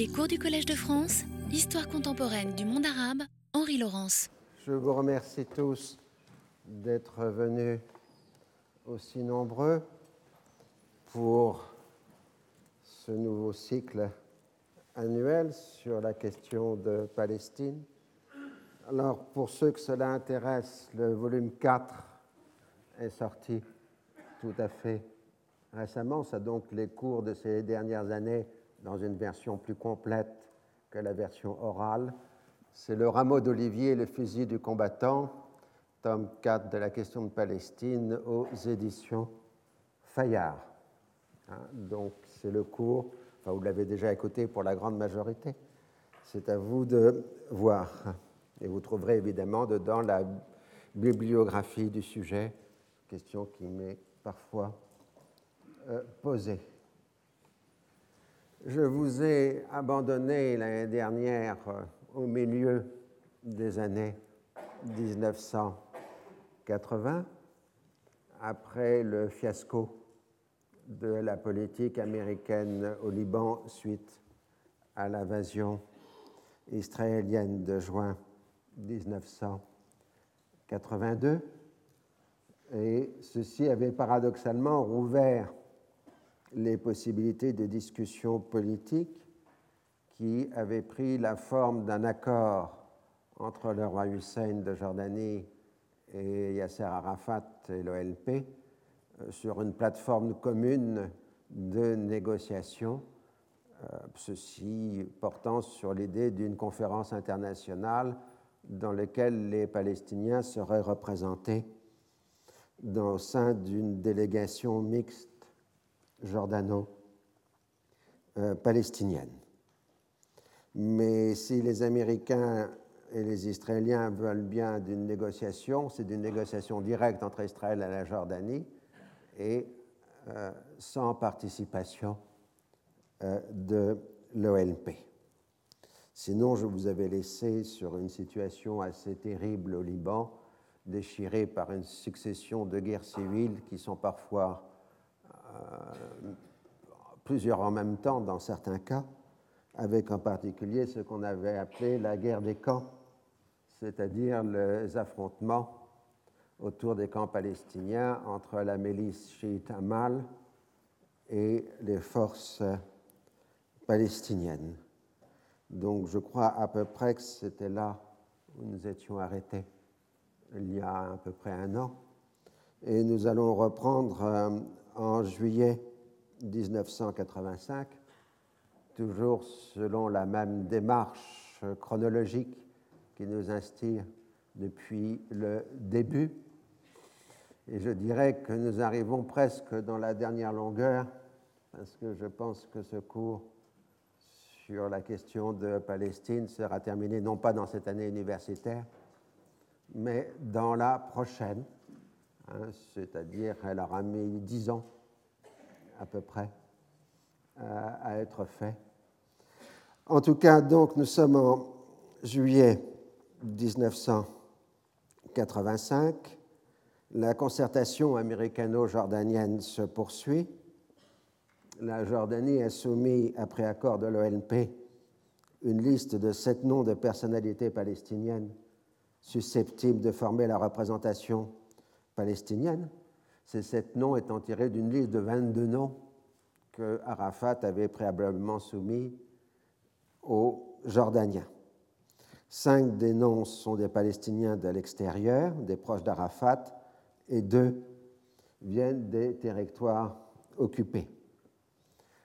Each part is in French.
Les cours du Collège de France, Histoire contemporaine du monde arabe, Henri Laurence. Je vous remercie tous d'être venus aussi nombreux pour ce nouveau cycle annuel sur la question de Palestine. Alors, pour ceux que cela intéresse, le volume 4 est sorti tout à fait récemment. Ça donc les cours de ces dernières années dans une version plus complète que la version orale. C'est le rameau d'olivier et le fusil du combattant, tome 4 de la question de Palestine aux éditions Fayard. Hein, donc c'est le cours, enfin, vous l'avez déjà écouté pour la grande majorité. C'est à vous de voir. Et vous trouverez évidemment dedans la bibliographie du sujet, question qui m'est parfois euh, posée. Je vous ai abandonné l'année dernière euh, au milieu des années 1980, après le fiasco de la politique américaine au Liban suite à l'invasion israélienne de juin 1982. Et ceci avait paradoxalement rouvert les possibilités de discussion politique qui avaient pris la forme d'un accord entre le roi Hussein de Jordanie et Yasser Arafat et l'OLP euh, sur une plateforme commune de négociation, euh, ceci portant sur l'idée d'une conférence internationale dans laquelle les Palestiniens seraient représentés au sein d'une délégation mixte jordano-palestinienne. Mais si les Américains et les Israéliens veulent bien d'une négociation, c'est d'une négociation directe entre Israël et la Jordanie et euh, sans participation euh, de l'OLP. Sinon, je vous avais laissé sur une situation assez terrible au Liban, déchirée par une succession de guerres civiles qui sont parfois euh, plusieurs en même temps dans certains cas, avec en particulier ce qu'on avait appelé la guerre des camps, c'est-à-dire les affrontements autour des camps palestiniens entre la milice chiite Amal et les forces palestiniennes. Donc je crois à peu près que c'était là où nous étions arrêtés il y a à peu près un an. Et nous allons reprendre euh, en juillet 1985, toujours selon la même démarche chronologique qui nous inspire depuis le début. Et je dirais que nous arrivons presque dans la dernière longueur, parce que je pense que ce cours sur la question de Palestine sera terminé non pas dans cette année universitaire, mais dans la prochaine, hein, c'est-à-dire elle aura mis dix ans à peu près à être fait. En tout cas, donc, nous sommes en juillet 1985. La concertation américano-jordanienne se poursuit. La Jordanie a soumis, après accord de l'OLP, une liste de sept noms de personnalités palestiniennes susceptibles de former la représentation palestinienne. Ces sept noms étant tirés d'une liste de 22 noms que Arafat avait préalablement soumis aux Jordaniens. Cinq des noms sont des Palestiniens de l'extérieur, des proches d'Arafat, et deux viennent des territoires occupés.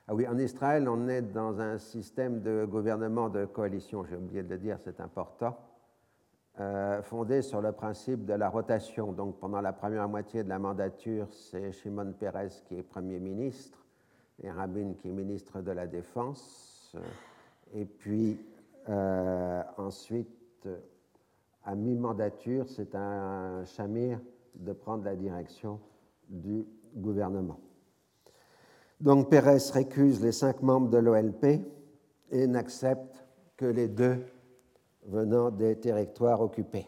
Ah oui, en Israël, on est dans un système de gouvernement de coalition, j'ai oublié de le dire, c'est important, euh, fondé sur le principe de la rotation. Donc pendant la première moitié de la mandature, c'est Shimon Peres qui est Premier ministre et Rabin qui est ministre de la Défense. Et puis euh, ensuite, à mi-mandature, c'est un Shamir de prendre la direction du gouvernement. Donc Pérez récuse les cinq membres de l'OLP et n'accepte que les deux venant des territoires occupés.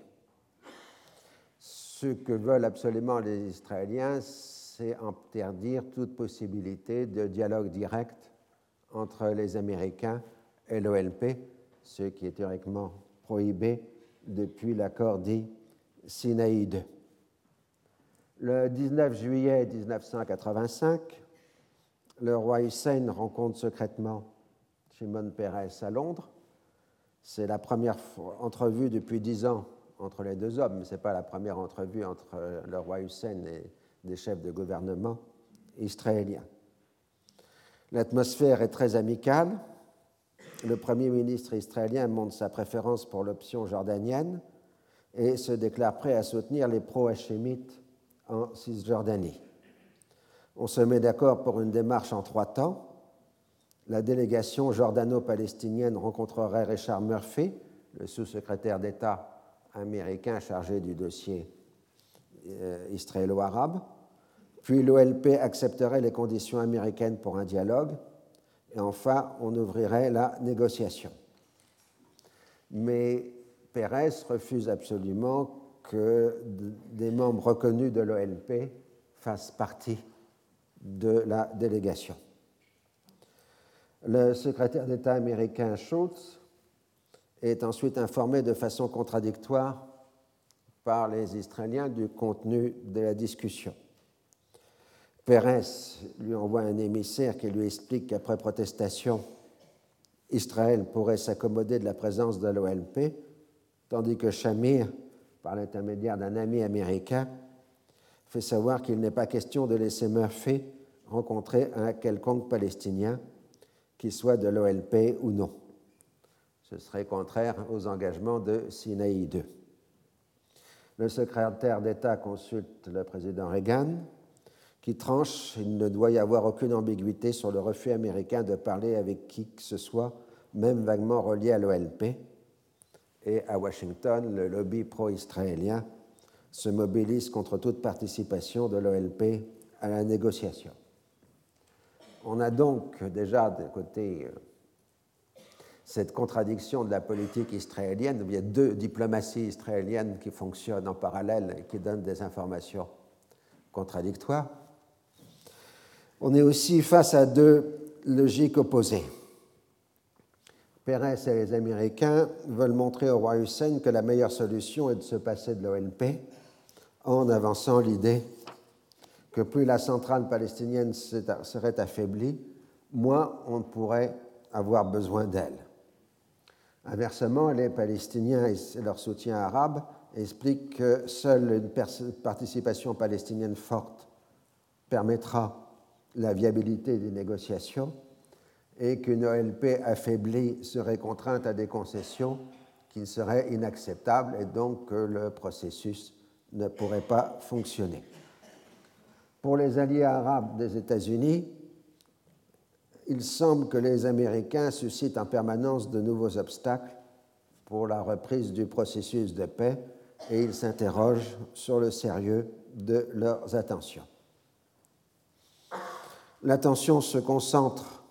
Ce que veulent absolument les Israéliens, c'est interdire toute possibilité de dialogue direct entre les Américains et l'OLP, ce qui est théoriquement prohibé depuis l'accord dit Sinaï II. Le 19 juillet 1985, le roi Hussein rencontre secrètement Shimon Peres à Londres. C'est la première entrevue depuis dix ans entre les deux hommes, mais ce n'est pas la première entrevue entre le roi Hussein et des chefs de gouvernement israéliens. L'atmosphère est très amicale. Le Premier ministre israélien montre sa préférence pour l'option jordanienne et se déclare prêt à soutenir les pro-hachémites en Cisjordanie. On se met d'accord pour une démarche en trois temps. La délégation jordano-palestinienne rencontrerait Richard Murphy, le sous-secrétaire d'État américain chargé du dossier euh, israélo-arabe. Puis l'OLP accepterait les conditions américaines pour un dialogue. Et enfin, on ouvrirait la négociation. Mais Pérez refuse absolument que des membres reconnus de l'OLP fassent partie de la délégation. Le secrétaire d'État américain Schultz est ensuite informé de façon contradictoire par les Israéliens du contenu de la discussion. Pérez lui envoie un émissaire qui lui explique qu'après protestation, Israël pourrait s'accommoder de la présence de l'OLP, tandis que Shamir, par l'intermédiaire d'un ami américain, fait savoir qu'il n'est pas question de laisser Murphy rencontrer un quelconque Palestinien, qu'il soit de l'OLP ou non. Ce serait contraire aux engagements de Sinaï II. Le secrétaire d'État consulte le président Reagan, qui tranche il ne doit y avoir aucune ambiguïté sur le refus américain de parler avec qui que ce soit, même vaguement relié à l'OLP. Et à Washington, le lobby pro-israélien se mobilise contre toute participation de l'OLP à la négociation. On a donc déjà de côté euh, cette contradiction de la politique israélienne. Il y a deux diplomaties israéliennes qui fonctionnent en parallèle et qui donnent des informations contradictoires. On est aussi face à deux logiques opposées. Pérez et les Américains veulent montrer au roi Hussein que la meilleure solution est de se passer de l'OLP en avançant l'idée que plus la centrale palestinienne serait affaiblie, moins on pourrait avoir besoin d'elle. Inversement, les Palestiniens et leur soutien arabe expliquent que seule une participation palestinienne forte permettra la viabilité des négociations et qu'une OLP affaiblie serait contrainte à des concessions qui seraient inacceptables et donc que le processus ne pourrait pas fonctionner. Pour les alliés arabes des États-Unis, il semble que les Américains suscitent en permanence de nouveaux obstacles pour la reprise du processus de paix et ils s'interrogent sur le sérieux de leurs attentions. L'attention se concentre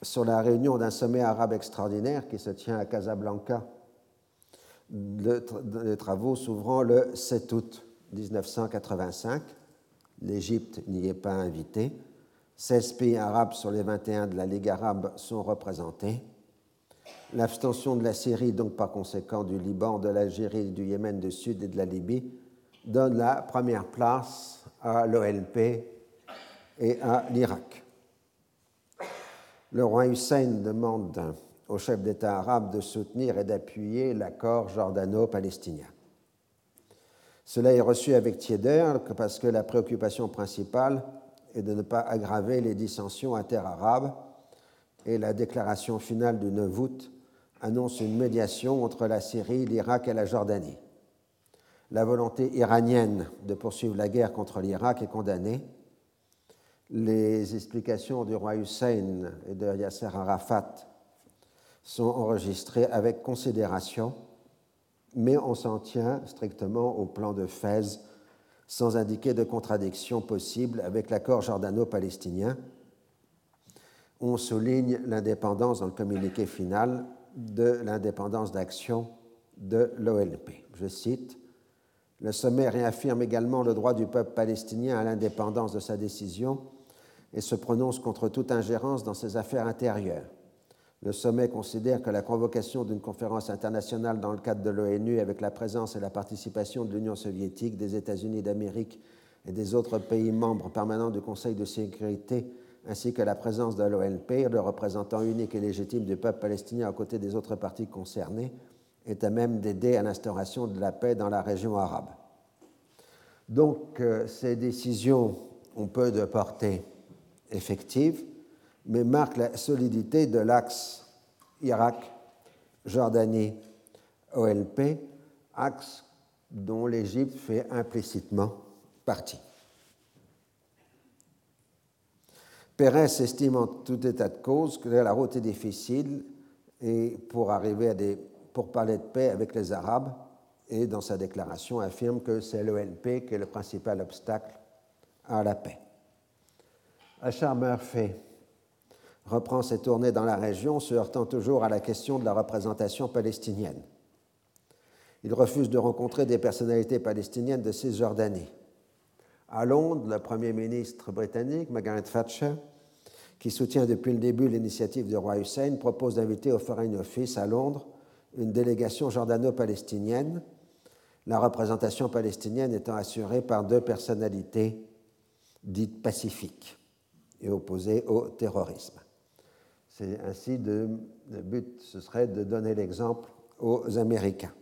sur la réunion d'un sommet arabe extraordinaire qui se tient à Casablanca, les travaux s'ouvrant le 7 août 1985. L'Égypte n'y est pas invitée. 16 pays arabes sur les 21 de la Ligue arabe sont représentés. L'abstention de la Syrie, donc par conséquent du Liban, de l'Algérie, du Yémen du Sud et de la Libye, donne la première place à l'OLP et à l'Irak. Le roi Hussein demande au chef d'État arabe de soutenir et d'appuyer l'accord jordano-palestinien. Cela est reçu avec tiédeur parce que la préoccupation principale est de ne pas aggraver les dissensions interarabes et la déclaration finale du 9 août annonce une médiation entre la Syrie, l'Irak et la Jordanie. La volonté iranienne de poursuivre la guerre contre l'Irak est condamnée. Les explications du roi Hussein et de Yasser Arafat sont enregistrées avec considération, mais on s'en tient strictement au plan de Fès, sans indiquer de contradiction possible avec l'accord jordano-palestinien. On souligne l'indépendance dans le communiqué final de l'indépendance d'action de l'OLP. Je cite Le sommet réaffirme également le droit du peuple palestinien à l'indépendance de sa décision et se prononce contre toute ingérence dans ses affaires intérieures. Le sommet considère que la convocation d'une conférence internationale dans le cadre de l'ONU avec la présence et la participation de l'Union soviétique, des États-Unis d'Amérique et des autres pays membres permanents du Conseil de sécurité, ainsi que la présence de l'OLP, le représentant unique et légitime du peuple palestinien aux côtés des autres parties concernées, est à même d'aider à l'instauration de la paix dans la région arabe. Donc, euh, ces décisions ont peu de portée effective, mais marquent la solidité de l'axe Irak, Jordanie, OLP, axe dont l'Égypte fait implicitement partie. Pérez estime en tout état de cause que la route est difficile et pour parler de paix avec les Arabes et dans sa déclaration affirme que c'est l'OLP qui est le principal obstacle à la paix. Achar Murphy reprend ses tournées dans la région, se heurtant toujours à la question de la représentation palestinienne. Il refuse de rencontrer des personnalités palestiniennes de Cisjordanie. À Londres, le Premier ministre britannique, Margaret Thatcher, qui soutient depuis le début l'initiative du roi Hussein, propose d'inviter au Foreign Office à Londres une délégation jordano-palestinienne, la représentation palestinienne étant assurée par deux personnalités dites pacifiques et opposées au terrorisme. C'est ainsi de, le but, ce serait de donner l'exemple aux Américains.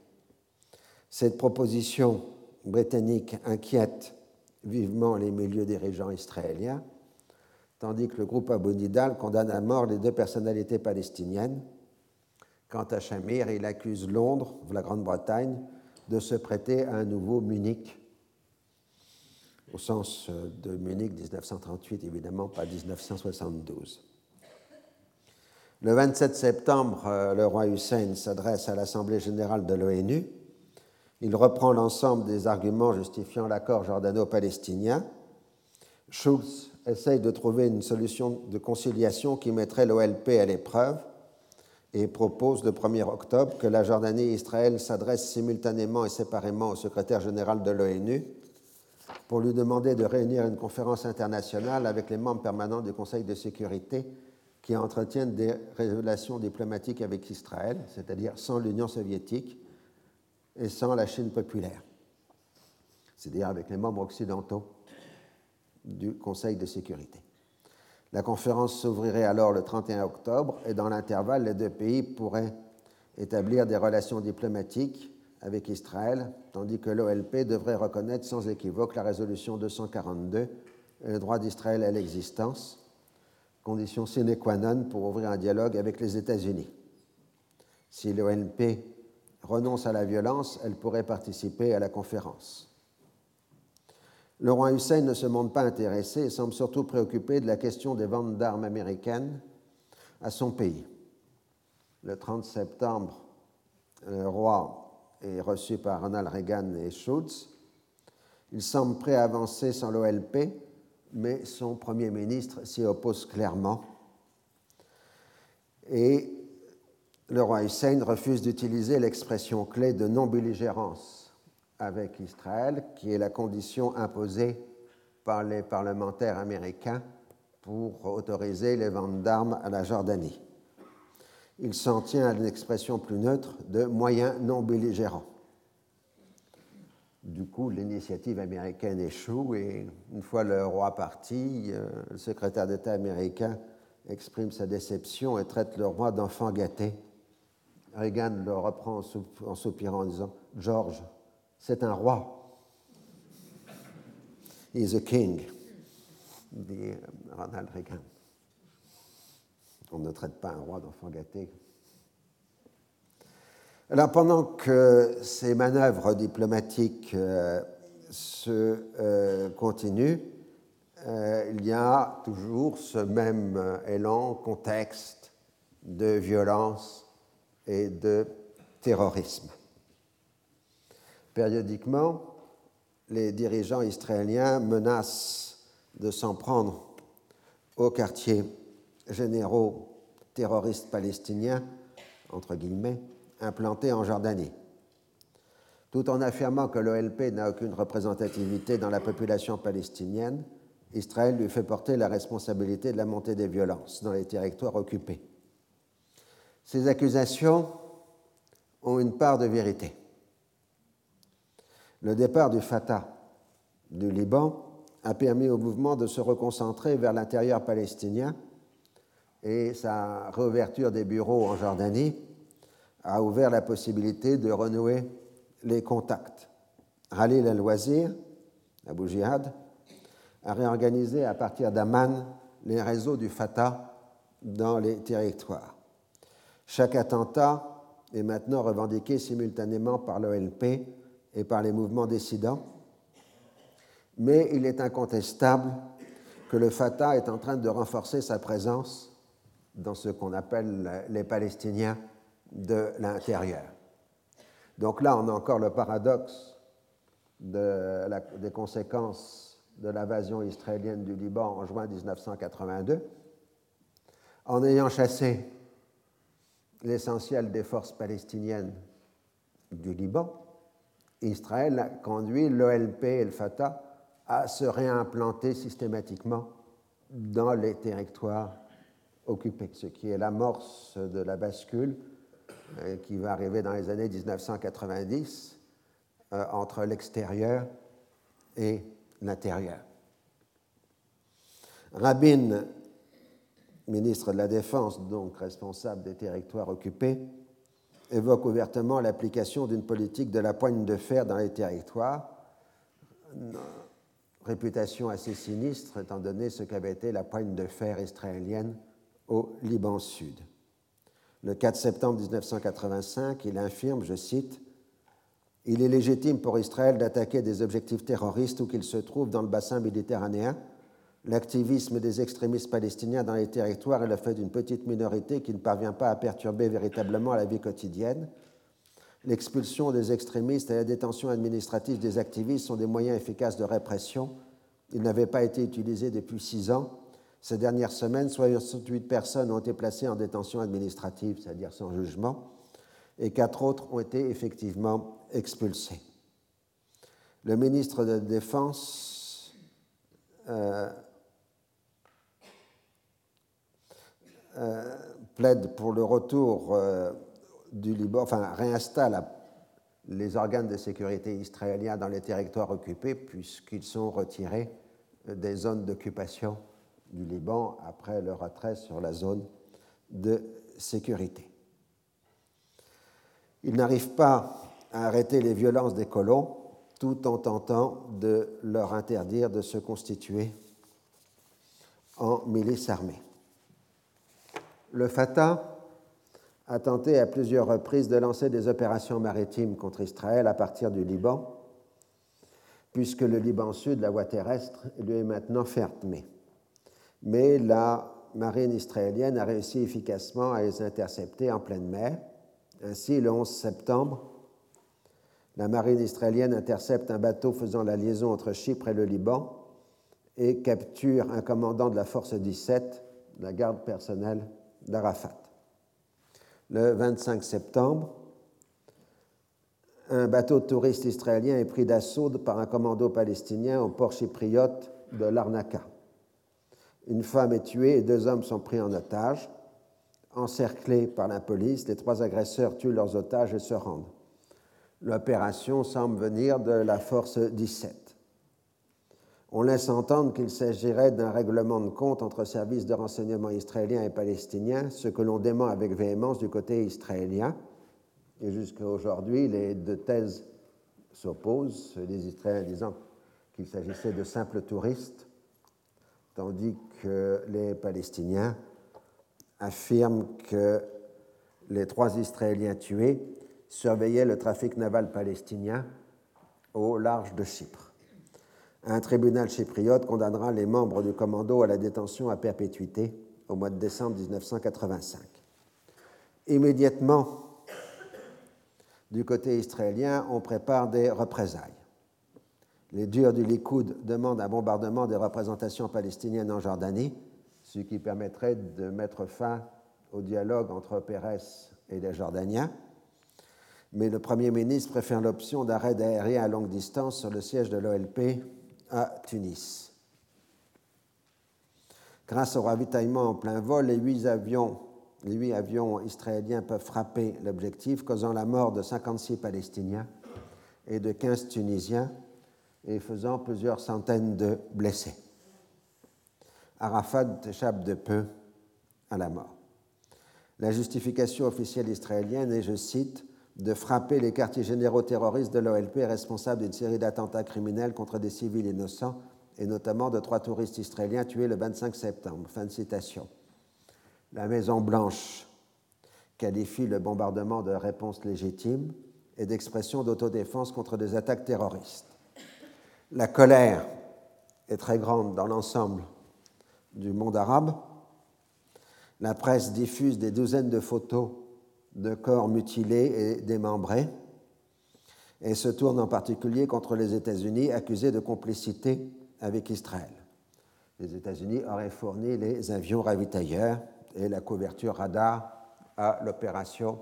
Cette proposition britannique inquiète vivement les milieux dirigeants israéliens, tandis que le groupe Abu Nidal condamne à mort les deux personnalités palestiniennes. Quant à Shamir, il accuse Londres, la Grande-Bretagne, de se prêter à un nouveau Munich, au sens de Munich 1938, évidemment, pas 1972. Le 27 septembre, euh, le roi Hussein s'adresse à l'Assemblée générale de l'ONU. Il reprend l'ensemble des arguments justifiant l'accord jordano-palestinien. Schulz essaye de trouver une solution de conciliation qui mettrait l'OLP à l'épreuve et propose le 1er octobre que la Jordanie et Israël s'adressent simultanément et séparément au secrétaire général de l'ONU pour lui demander de réunir une conférence internationale avec les membres permanents du Conseil de sécurité qui entretiennent des relations diplomatiques avec Israël, c'est-à-dire sans l'Union soviétique et sans la Chine populaire, c'est-à-dire avec les membres occidentaux du Conseil de sécurité. La conférence s'ouvrirait alors le 31 octobre et dans l'intervalle, les deux pays pourraient établir des relations diplomatiques avec Israël, tandis que l'OLP devrait reconnaître sans équivoque la résolution 242 et le droit d'Israël à l'existence, condition sine qua non pour ouvrir un dialogue avec les États-Unis. Si l'ONP renonce à la violence, elle pourrait participer à la conférence. Le roi Hussein ne se montre pas intéressé et semble surtout préoccupé de la question des ventes d'armes américaines à son pays. Le 30 septembre, le roi est reçu par Ronald Reagan et Schultz. Il semble prêt à avancer sans l'OLP, mais son Premier ministre s'y oppose clairement. Et le roi Hussein refuse d'utiliser l'expression clé de non-belligérance avec Israël, qui est la condition imposée par les parlementaires américains pour autoriser les ventes d'armes à la Jordanie. Il s'en tient à une expression plus neutre de moyens non belligérants. Du coup, l'initiative américaine échoue et une fois le roi parti, euh, le secrétaire d'État américain exprime sa déception et traite le roi d'enfant gâté. Reagan le reprend en soupirant en disant George, c'est un roi. He is a king, dit Ronald Reagan. On ne traite pas un roi d'enfant gâté alors, pendant que ces manœuvres diplomatiques euh, se euh, continuent, euh, il y a toujours ce même élan, contexte de violence et de terrorisme. Périodiquement, les dirigeants israéliens menacent de s'en prendre aux quartiers généraux terroristes palestiniens, entre guillemets, implanté en Jordanie. Tout en affirmant que l'OLP n'a aucune représentativité dans la population palestinienne, Israël lui fait porter la responsabilité de la montée des violences dans les territoires occupés. Ces accusations ont une part de vérité. Le départ du Fatah du Liban a permis au mouvement de se reconcentrer vers l'intérieur palestinien et sa réouverture des bureaux en Jordanie a ouvert la possibilité de renouer les contacts. Khalil al-Wazir, Abu Jihad, a réorganisé à partir d'Amman les réseaux du Fatah dans les territoires. Chaque attentat est maintenant revendiqué simultanément par l'OLP et par les mouvements dissidents, mais il est incontestable que le Fatah est en train de renforcer sa présence dans ce qu'on appelle les Palestiniens de l'intérieur. Donc là, on a encore le paradoxe des conséquences de l'invasion israélienne du Liban en juin 1982. En ayant chassé l'essentiel des forces palestiniennes du Liban, Israël a conduit l'OLP et le Fatah à se réimplanter systématiquement dans les territoires occupés, ce qui est l'amorce de la bascule qui va arriver dans les années 1990 euh, entre l'extérieur et l'intérieur. Rabin, ministre de la Défense, donc responsable des territoires occupés, évoque ouvertement l'application d'une politique de la poigne de fer dans les territoires, réputation assez sinistre étant donné ce qu'avait été la poigne de fer israélienne au Liban Sud. Le 4 septembre 1985, il infirme, je cite, Il est légitime pour Israël d'attaquer des objectifs terroristes où qu'ils se trouvent dans le bassin méditerranéen. L'activisme des extrémistes palestiniens dans les territoires est le fait d'une petite minorité qui ne parvient pas à perturber véritablement la vie quotidienne. L'expulsion des extrémistes et la détention administrative des activistes sont des moyens efficaces de répression. Ils n'avaient pas été utilisés depuis six ans ces dernières semaines, 68 personnes ont été placées en détention administrative, c'est-à-dire sans jugement, et quatre autres ont été effectivement expulsées. Le ministre de la Défense euh, euh, plaide pour le retour euh, du Liban, enfin réinstalle les organes de sécurité israéliens dans les territoires occupés puisqu'ils sont retirés des zones d'occupation du Liban après leur retrait sur la zone de sécurité. Il n'arrive pas à arrêter les violences des colons tout en tentant de leur interdire de se constituer en milice armée. Le Fatah a tenté à plusieurs reprises de lancer des opérations maritimes contre Israël à partir du Liban, puisque le Liban Sud, la voie terrestre, lui est maintenant fermée mais la marine israélienne a réussi efficacement à les intercepter en pleine mer. Ainsi, le 11 septembre, la marine israélienne intercepte un bateau faisant la liaison entre Chypre et le Liban et capture un commandant de la force 17, la garde personnelle d'Arafat. Le 25 septembre, un bateau de touristes israélien est pris d'assaut par un commando palestinien au port chypriote de Larnaca. Une femme est tuée et deux hommes sont pris en otage. Encerclés par la police, les trois agresseurs tuent leurs otages et se rendent. L'opération semble venir de la force 17. On laisse entendre qu'il s'agirait d'un règlement de compte entre services de renseignement israéliens et palestiniens, ce que l'on dément avec véhémence du côté israélien. Et jusqu'à aujourd'hui, les deux thèses s'opposent, les Israéliens disant qu'il s'agissait de simples touristes tandis que les Palestiniens affirment que les trois Israéliens tués surveillaient le trafic naval palestinien au large de Chypre. Un tribunal chypriote condamnera les membres du commando à la détention à perpétuité au mois de décembre 1985. Immédiatement, du côté israélien, on prépare des représailles. Les durs du Likoud demandent un bombardement des représentations palestiniennes en Jordanie, ce qui permettrait de mettre fin au dialogue entre Pérez et les Jordaniens. Mais le Premier ministre préfère l'option d'arrêt aérien à longue distance sur le siège de l'OLP à Tunis. Grâce au ravitaillement en plein vol, huit avions les huit avions israéliens peuvent frapper l'objectif, causant la mort de 56 Palestiniens et de 15 Tunisiens et faisant plusieurs centaines de blessés. Arafat échappe de peu à la mort. La justification officielle israélienne est, je cite, de frapper les quartiers généraux terroristes de l'OLP responsables d'une série d'attentats criminels contre des civils innocents et notamment de trois touristes israéliens tués le 25 septembre. Fin de citation. La Maison-Blanche qualifie le bombardement de réponse légitime et d'expression d'autodéfense contre des attaques terroristes. La colère est très grande dans l'ensemble du monde arabe. La presse diffuse des douzaines de photos de corps mutilés et démembrés et se tourne en particulier contre les États-Unis accusés de complicité avec Israël. Les États-Unis auraient fourni les avions ravitailleurs et la couverture radar à l'opération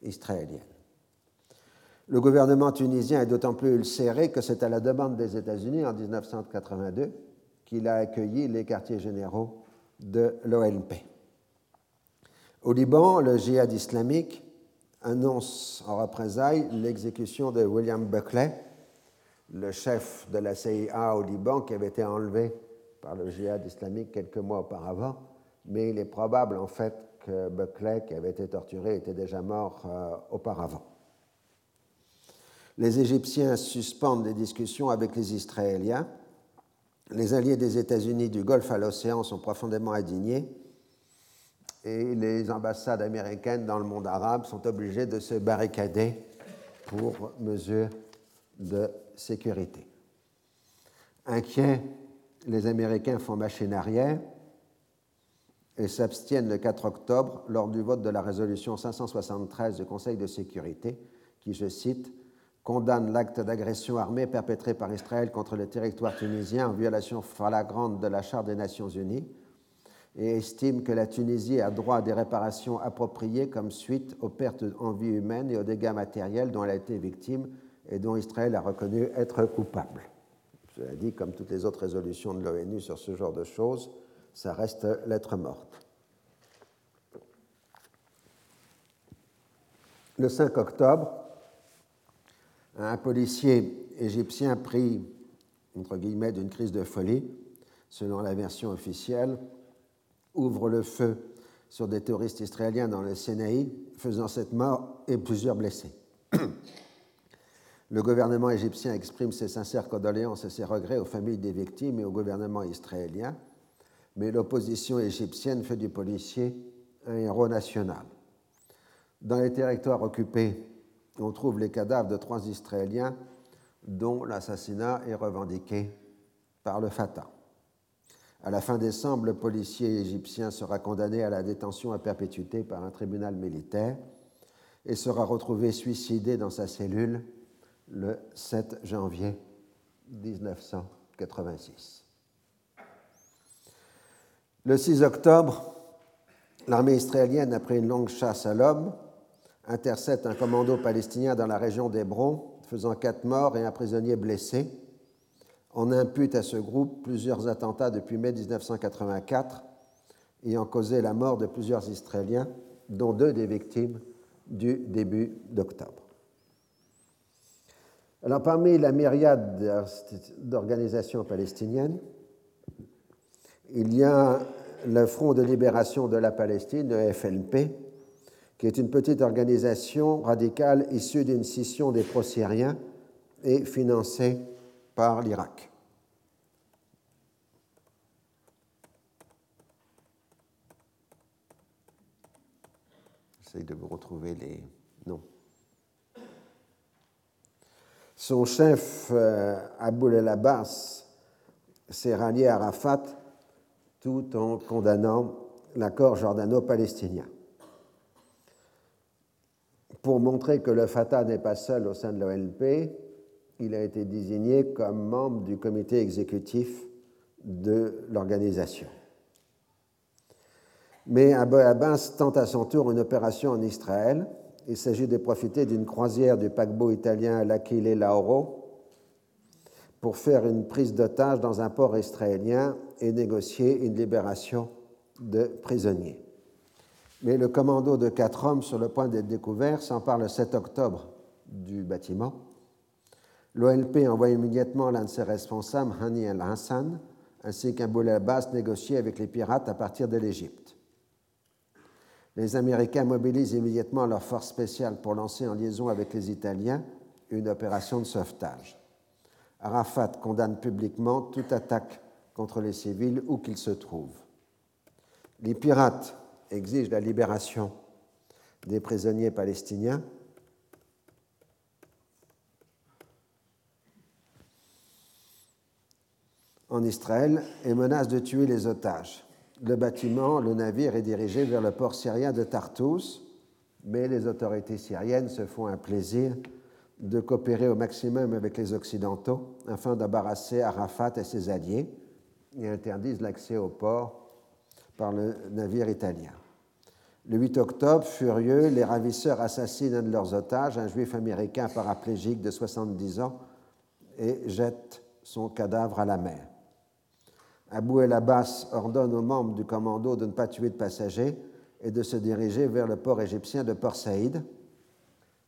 israélienne. Le gouvernement tunisien est d'autant plus ulcéré que c'est à la demande des États-Unis en 1982 qu'il a accueilli les quartiers généraux de l'OLP. Au Liban, le djihad islamique annonce en représailles l'exécution de William Buckley, le chef de la CIA au Liban qui avait été enlevé par le djihad islamique quelques mois auparavant, mais il est probable en fait que Buckley, qui avait été torturé, était déjà mort euh, auparavant. Les Égyptiens suspendent des discussions avec les Israéliens. Les alliés des États-Unis du Golfe à l'océan sont profondément indignés et les ambassades américaines dans le monde arabe sont obligées de se barricader pour mesure de sécurité. Inquiets, les Américains font machine arrière et s'abstiennent le 4 octobre lors du vote de la résolution 573 du Conseil de sécurité qui, je cite, condamne l'acte d'agression armée perpétré par Israël contre le territoire tunisien en violation flagrante de la Charte des Nations Unies et estime que la Tunisie a droit à des réparations appropriées comme suite aux pertes en vie humaine et aux dégâts matériels dont elle a été victime et dont Israël a reconnu être coupable. Cela dit, comme toutes les autres résolutions de l'ONU sur ce genre de choses, ça reste lettre morte. Le 5 octobre, un policier égyptien pris, entre guillemets, d'une crise de folie, selon la version officielle, ouvre le feu sur des touristes israéliens dans le Sinaï, faisant cette mort et plusieurs blessés. Le gouvernement égyptien exprime ses sincères condoléances et ses regrets aux familles des victimes et au gouvernement israélien, mais l'opposition égyptienne fait du policier un héros national. Dans les territoires occupés, on trouve les cadavres de trois Israéliens dont l'assassinat est revendiqué par le Fatah. À la fin décembre, le policier égyptien sera condamné à la détention à perpétuité par un tribunal militaire et sera retrouvé suicidé dans sa cellule le 7 janvier 1986. Le 6 octobre, l'armée israélienne, après une longue chasse à l'homme, intercepte un commando palestinien dans la région d'Hébron, faisant quatre morts et un prisonnier blessé on impute à ce groupe plusieurs attentats depuis mai 1984 ayant causé la mort de plusieurs Israéliens, dont deux des victimes du début d'octobre. Alors, parmi la myriade d'organisations palestiniennes, il y a le Front de libération de la Palestine, le FLP, qui est une petite organisation radicale issue d'une scission des pro-syriens et financée par l'Irak. J'essaie de vous retrouver les noms. Son chef, euh, Aboul el-Abbas, s'est rallié à Arafat tout en condamnant l'accord jordano-palestinien. Pour montrer que le Fatah n'est pas seul au sein de l'OLP, il a été désigné comme membre du comité exécutif de l'organisation. Mais Abu Abbas tente à son tour une opération en Israël. Il s'agit de profiter d'une croisière du paquebot italien L'Aquile Lauro pour faire une prise d'otage dans un port israélien et négocier une libération de prisonniers. Mais le commando de quatre hommes sur le point d'être découvert s'empare le 7 octobre du bâtiment. L'OLP envoie immédiatement l'un de ses responsables, Hani el-Hassan, ainsi qu'un boulet Abbas négocier avec les pirates à partir de l'Égypte. Les Américains mobilisent immédiatement leurs forces spéciales pour lancer en liaison avec les Italiens une opération de sauvetage. Arafat condamne publiquement toute attaque contre les civils où qu'ils se trouvent. Les pirates exigent la libération des prisonniers palestiniens en Israël et menacent de tuer les otages. Le bâtiment, le navire est dirigé vers le port syrien de Tartous, mais les autorités syriennes se font un plaisir de coopérer au maximum avec les Occidentaux afin d'embarrasser Arafat et ses alliés et interdisent l'accès au port par le navire italien. Le 8 octobre, furieux, les ravisseurs assassinent un de leurs otages, un juif américain paraplégique de 70 ans, et jettent son cadavre à la mer. Abou El Abbas ordonne aux membres du commando de ne pas tuer de passagers et de se diriger vers le port égyptien de Port Saïd.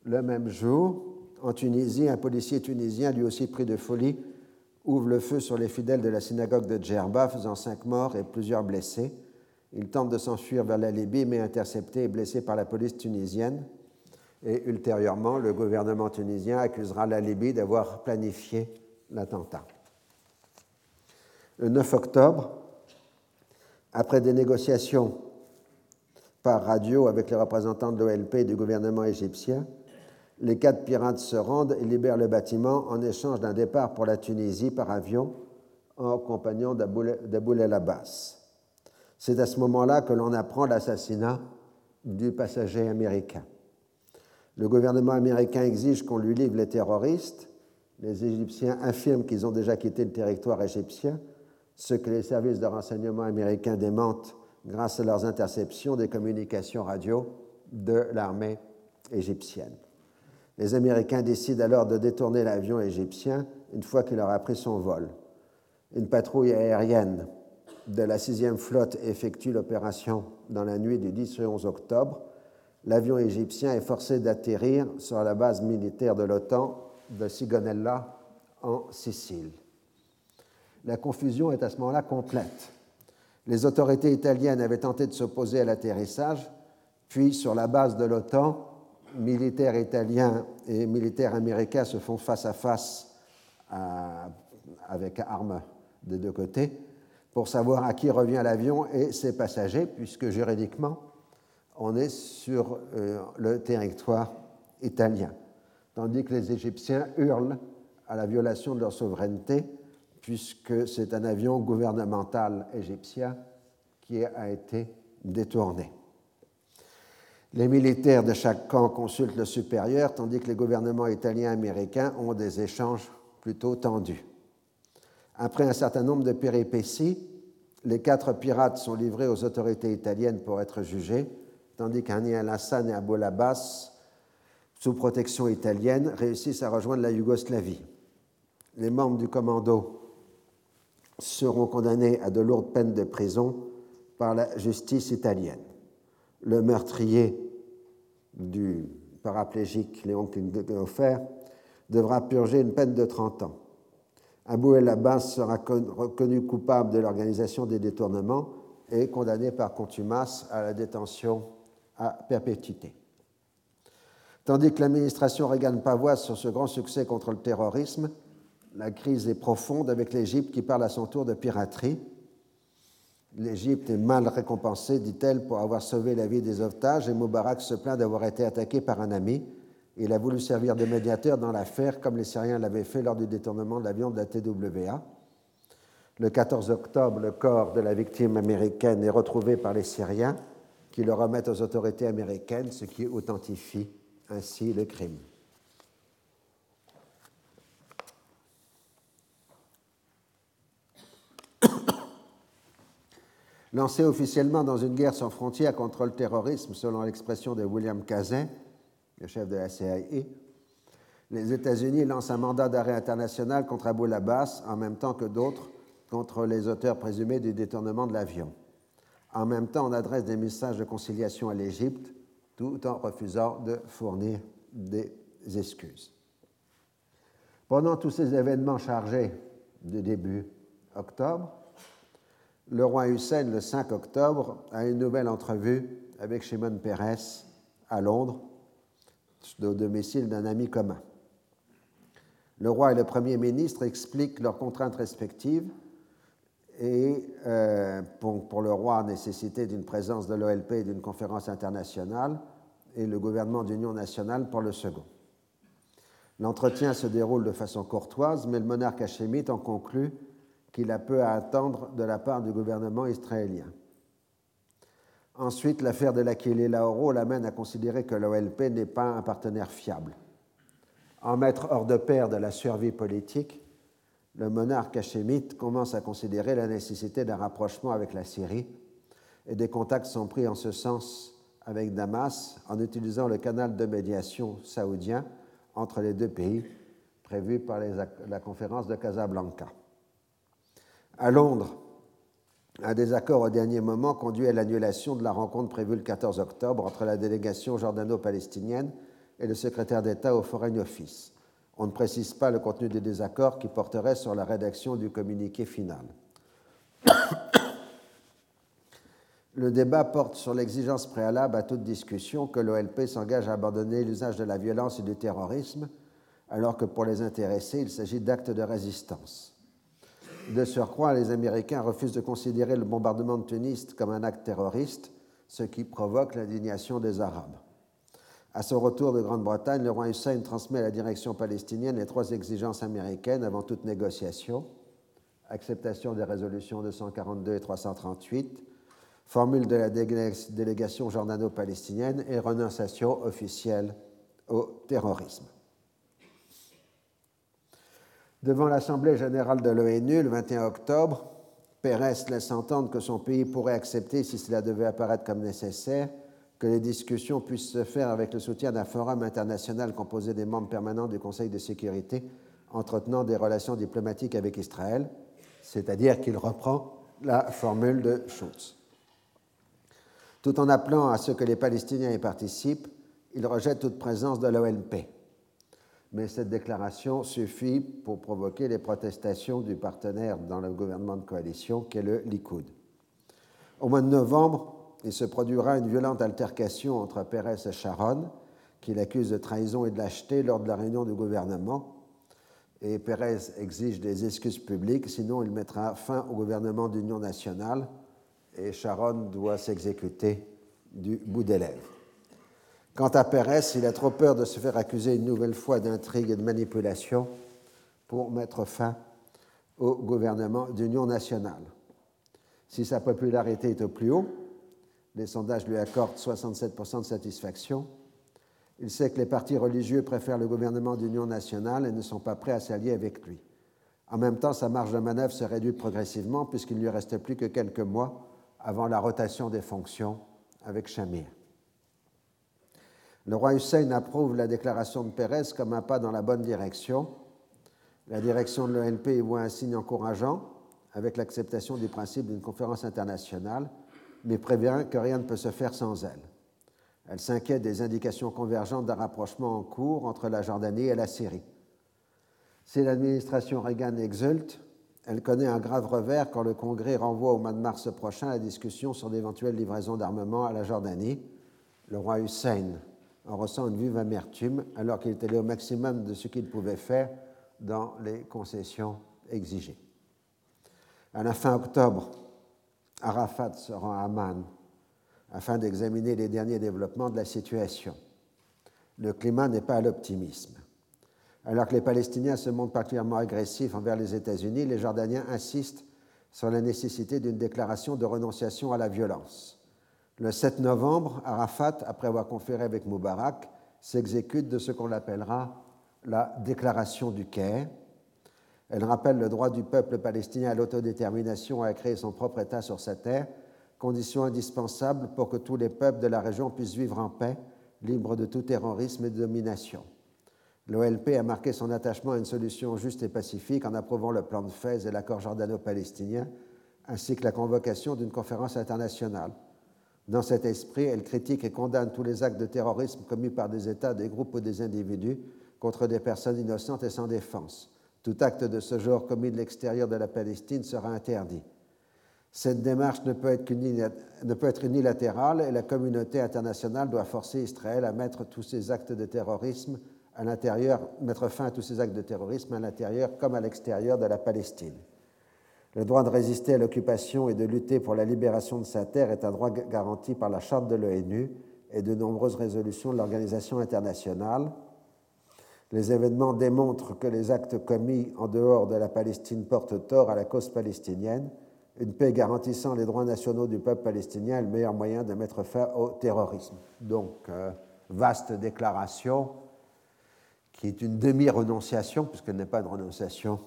Le même jour, en Tunisie, un policier tunisien, lui aussi pris de folie, ouvre le feu sur les fidèles de la synagogue de Djerba, faisant cinq morts et plusieurs blessés. Il tente de s'enfuir vers la Libye, mais intercepté et blessé par la police tunisienne. Et ultérieurement, le gouvernement tunisien accusera la Libye d'avoir planifié l'attentat. Le 9 octobre, après des négociations par radio avec les représentants de l'OLP et du gouvernement égyptien, les quatre pirates se rendent et libèrent le bâtiment en échange d'un départ pour la Tunisie par avion en compagnon d'Aboul El Abbas. C'est à ce moment-là que l'on apprend l'assassinat du passager américain. Le gouvernement américain exige qu'on lui livre les terroristes. Les Égyptiens affirment qu'ils ont déjà quitté le territoire égyptien, ce que les services de renseignement américains démentent grâce à leurs interceptions des communications radio de l'armée égyptienne. Les Américains décident alors de détourner l'avion égyptien une fois qu'il aura pris son vol. Une patrouille aérienne de la 6e flotte effectue l'opération dans la nuit du 10 au 11 octobre. L'avion égyptien est forcé d'atterrir sur la base militaire de l'OTAN de Sigonella en Sicile. La confusion est à ce moment-là complète. Les autorités italiennes avaient tenté de s'opposer à l'atterrissage, puis sur la base de l'OTAN, militaires italiens et militaires américains se font face à face avec armes des deux côtés pour savoir à qui revient l'avion et ses passagers, puisque juridiquement, on est sur euh, le territoire italien, tandis que les Égyptiens hurlent à la violation de leur souveraineté, puisque c'est un avion gouvernemental égyptien qui a été détourné. Les militaires de chaque camp consultent le supérieur, tandis que les gouvernements italiens et américains ont des échanges plutôt tendus. Après un certain nombre de péripéties, les quatre pirates sont livrés aux autorités italiennes pour être jugés, tandis qu'Ani al-Hassan et Abou Abbas, sous protection italienne, réussissent à rejoindre la Yougoslavie. Les membres du commando seront condamnés à de lourdes peines de prison par la justice italienne le meurtrier du paraplégique Léon Klinghoffer devra purger une peine de 30 ans. Abou El Abbas sera reconnu coupable de l'organisation des détournements et condamné par contumace à la détention à perpétuité. Tandis que l'administration Reagan-Pavois sur ce grand succès contre le terrorisme, la crise est profonde avec l'Égypte qui parle à son tour de piraterie L'Égypte est mal récompensée, dit-elle, pour avoir sauvé la vie des otages, et Moubarak se plaint d'avoir été attaqué par un ami. Il a voulu servir de médiateur dans l'affaire, comme les Syriens l'avaient fait lors du détournement de l'avion de la TWA. Le 14 octobre, le corps de la victime américaine est retrouvé par les Syriens, qui le remettent aux autorités américaines, ce qui authentifie ainsi le crime. Lancé officiellement dans une guerre sans frontières contre le terrorisme, selon l'expression de William Kazin, le chef de la CIA, les États-Unis lancent un mandat d'arrêt international contre Abu Abbas en même temps que d'autres contre les auteurs présumés du détournement de l'avion. En même temps, on adresse des messages de conciliation à l'Égypte tout en refusant de fournir des excuses. Pendant tous ces événements chargés de début octobre, le roi Hussein, le 5 octobre, a une nouvelle entrevue avec Shimon Peres à Londres, au domicile d'un ami commun. Le roi et le Premier ministre expliquent leurs contraintes respectives et euh, pour, pour, le roi, nécessité d'une présence de l'OLP et d'une conférence internationale, et le gouvernement d'union nationale pour le second. L'entretien se déroule de façon courtoise, mais le monarque hachémite en conclut qu'il a peu à attendre de la part du gouvernement israélien. Ensuite, l'affaire de l'Aquilée Laoro l'amène à considérer que l'OLP n'est pas un partenaire fiable. En mettre hors de pair de la survie politique, le monarque hachémite commence à considérer la nécessité d'un rapprochement avec la Syrie, et des contacts sont pris en ce sens avec Damas en utilisant le canal de médiation saoudien entre les deux pays prévu par la conférence de Casablanca. À Londres, un désaccord au dernier moment conduit à l'annulation de la rencontre prévue le 14 octobre entre la délégation jordano-palestinienne et le secrétaire d'État au Foreign Office. On ne précise pas le contenu des désaccords qui porterait sur la rédaction du communiqué final. Le débat porte sur l'exigence préalable à toute discussion que l'OLP s'engage à abandonner l'usage de la violence et du terrorisme, alors que pour les intéressés, il s'agit d'actes de résistance. De surcroît, les Américains refusent de considérer le bombardement de Tunis comme un acte terroriste, ce qui provoque l'indignation des Arabes. À son retour de Grande-Bretagne, le roi Hussein transmet à la direction palestinienne les trois exigences américaines avant toute négociation acceptation des résolutions 242 et 338, formule de la délégation jordano-palestinienne et renonciation officielle au terrorisme. Devant l'Assemblée générale de l'ONU le 21 octobre, Pérez laisse entendre que son pays pourrait accepter, si cela devait apparaître comme nécessaire, que les discussions puissent se faire avec le soutien d'un forum international composé des membres permanents du Conseil de sécurité entretenant des relations diplomatiques avec Israël, c'est-à-dire qu'il reprend la formule de Schultz. Tout en appelant à ce que les Palestiniens y participent, il rejette toute présence de l'ONP mais cette déclaration suffit pour provoquer les protestations du partenaire dans le gouvernement de coalition qu'est le Likoud. Au mois de novembre, il se produira une violente altercation entre Pérez et Sharon, qui l'accuse de trahison et de lâcheté lors de la réunion du gouvernement. Et Pérez exige des excuses publiques, sinon il mettra fin au gouvernement d'union nationale et Sharon doit s'exécuter du bout des lèvres. Quant à Pérez, il a trop peur de se faire accuser une nouvelle fois d'intrigue et de manipulation pour mettre fin au gouvernement d'union nationale. Si sa popularité est au plus haut, les sondages lui accordent 67% de satisfaction, il sait que les partis religieux préfèrent le gouvernement d'union nationale et ne sont pas prêts à s'allier avec lui. En même temps, sa marge de manœuvre se réduit progressivement puisqu'il ne lui reste plus que quelques mois avant la rotation des fonctions avec Shamir. Le roi Hussein approuve la déclaration de Pérez comme un pas dans la bonne direction. La direction de l'ONP y voit un signe encourageant avec l'acceptation du principe d'une conférence internationale, mais prévient que rien ne peut se faire sans elle. Elle s'inquiète des indications convergentes d'un rapprochement en cours entre la Jordanie et la Syrie. Si l'administration Reagan exulte, elle connaît un grave revers quand le Congrès renvoie au mois de mars prochain la discussion sur d'éventuelles livraisons d'armement à la Jordanie. Le roi Hussein en ressent une vive amertume alors qu'il est allé au maximum de ce qu'il pouvait faire dans les concessions exigées. À la fin octobre, Arafat se rend à Amman afin d'examiner les derniers développements de la situation. Le climat n'est pas à l'optimisme. Alors que les Palestiniens se montrent particulièrement agressifs envers les États-Unis, les Jordaniens insistent sur la nécessité d'une déclaration de renonciation à la violence. Le 7 novembre, Arafat, après avoir conféré avec Moubarak, s'exécute de ce qu'on appellera la déclaration du Caire. Elle rappelle le droit du peuple palestinien à l'autodétermination et à créer son propre État sur sa terre, condition indispensable pour que tous les peuples de la région puissent vivre en paix, libres de tout terrorisme et de domination. L'OLP a marqué son attachement à une solution juste et pacifique en approuvant le plan de Fès et l'accord jordano-palestinien, ainsi que la convocation d'une conférence internationale. Dans cet esprit, elle critique et condamne tous les actes de terrorisme commis par des États, des groupes ou des individus contre des personnes innocentes et sans défense. Tout acte de ce genre commis de l'extérieur de la Palestine sera interdit. Cette démarche ne peut, être unilatérale et la communauté internationale doit forcer Israël à mettre tous ces actes de terrorisme à l'intérieur, mettre fin à tous ces actes de terrorisme à l'intérieur comme à l'extérieur de la Palestine. Le droit de résister à l'occupation et de lutter pour la libération de sa terre est un droit garanti par la Charte de l'ONU et de nombreuses résolutions de l'organisation internationale. Les événements démontrent que les actes commis en dehors de la Palestine portent tort à la cause palestinienne une paix garantissant les droits nationaux du peuple palestinien est le meilleur moyen de mettre fin au terrorisme. Donc, euh, vaste déclaration qui est une demi-renonciation, puisqu'elle n'est pas une renonciation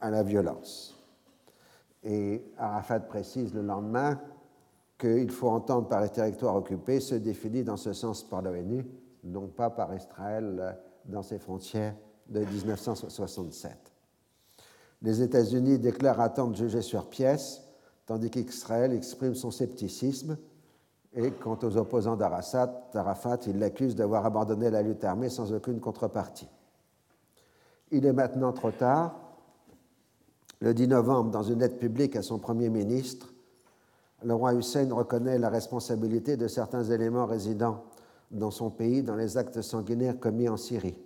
à la violence. Et Arafat précise le lendemain qu'il faut entendre par les territoires occupés se définit dans ce sens par l'ONU, non pas par Israël euh, dans ses frontières de 1967. Les États-Unis déclarent attendre juger sur pièce tandis qu'Israël exprime son scepticisme. Et quant aux opposants d'Arafat, il l'accuse d'avoir abandonné la lutte armée sans aucune contrepartie. Il est maintenant trop tard. Le 10 novembre, dans une lettre publique à son Premier ministre, le roi Hussein reconnaît la responsabilité de certains éléments résidant dans son pays dans les actes sanguinaires commis en Syrie.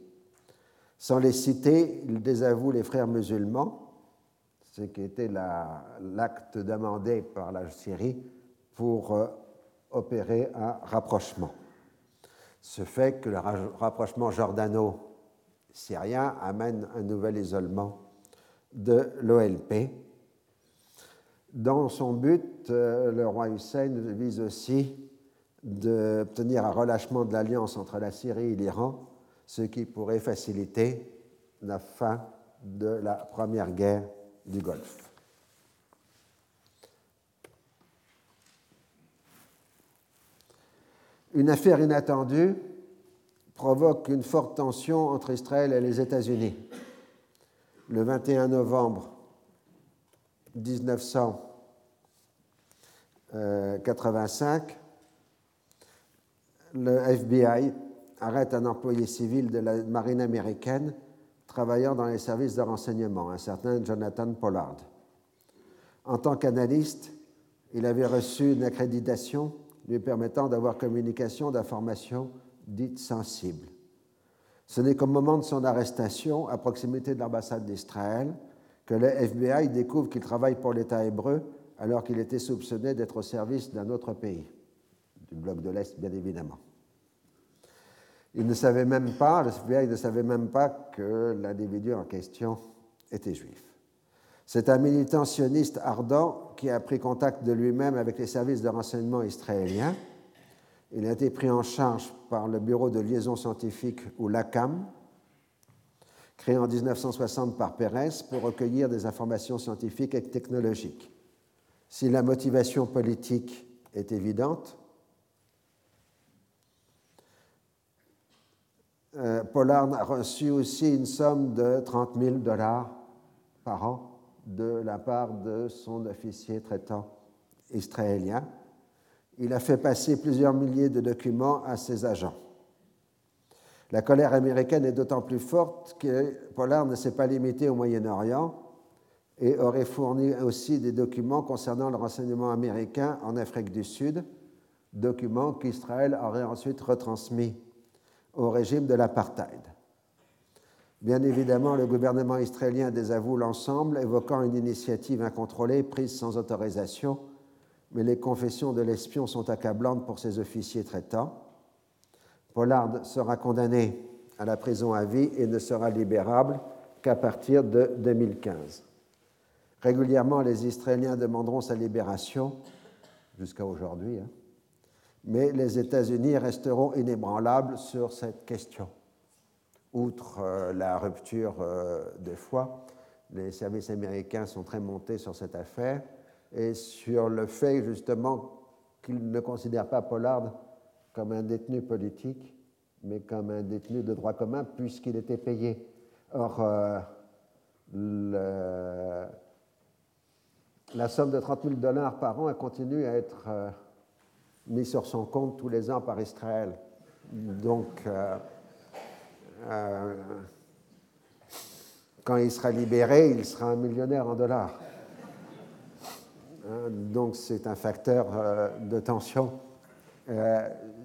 Sans les citer, il désavoue les frères musulmans ce qui était l'acte demandé par la Syrie pour euh, opérer un rapprochement. Ce fait que le rapprochement jordano-syrien amène un nouvel isolement de l'OLP. Dans son but, euh, le roi Hussein vise aussi d'obtenir un relâchement de l'alliance entre la Syrie et l'Iran, ce qui pourrait faciliter la fin de la première guerre du Golfe. Une affaire inattendue provoque une forte tension entre Israël et les États-Unis. Le 21 novembre 1985, le FBI arrête un employé civil de la marine américaine travaillant dans les services de renseignement, un certain Jonathan Pollard. En tant qu'analyste, il avait reçu une accréditation lui permettant d'avoir communication d'informations dites sensibles. Ce n'est qu'au moment de son arrestation, à proximité de l'ambassade d'Israël, que le FBI découvre qu'il travaille pour l'État hébreu alors qu'il était soupçonné d'être au service d'un autre pays, du bloc de l'Est bien évidemment. Il ne savait même pas, le FBI ne savait même pas que l'individu en question était juif. C'est un militant sioniste ardent qui a pris contact de lui-même avec les services de renseignement israéliens. Il a été pris en charge par le Bureau de liaison scientifique ou l'ACAM, créé en 1960 par Pérez pour recueillir des informations scientifiques et technologiques. Si la motivation politique est évidente, Euh, Pollard a reçu aussi une somme de 30 000 dollars par an de la part de son officier traitant israélien. Il a fait passer plusieurs milliers de documents à ses agents. La colère américaine est d'autant plus forte que Pollard ne s'est pas limité au Moyen-Orient et aurait fourni aussi des documents concernant le renseignement américain en Afrique du Sud, documents qu'Israël aurait ensuite retransmis au régime de l'apartheid. Bien évidemment, le gouvernement israélien désavoue l'ensemble, évoquant une initiative incontrôlée prise sans autorisation, mais les confessions de l'espion sont accablantes pour ses officiers traitants. Pollard sera condamné à la prison à vie et ne sera libérable qu'à partir de 2015. Régulièrement, les Israéliens demanderont sa libération, jusqu'à aujourd'hui, hein, mais les États-Unis resteront inébranlables sur cette question. Outre euh, la rupture euh, de foi, les services américains sont très montés sur cette affaire et sur le fait justement qu'ils ne considèrent pas Pollard comme un détenu politique, mais comme un détenu de droit commun puisqu'il était payé. Or, euh, la somme de 30 000 dollars par an continue à être euh, mise sur son compte tous les ans par Israël. Donc, euh, quand il sera libéré, il sera un millionnaire en dollars. Hein, donc, c'est un facteur de tension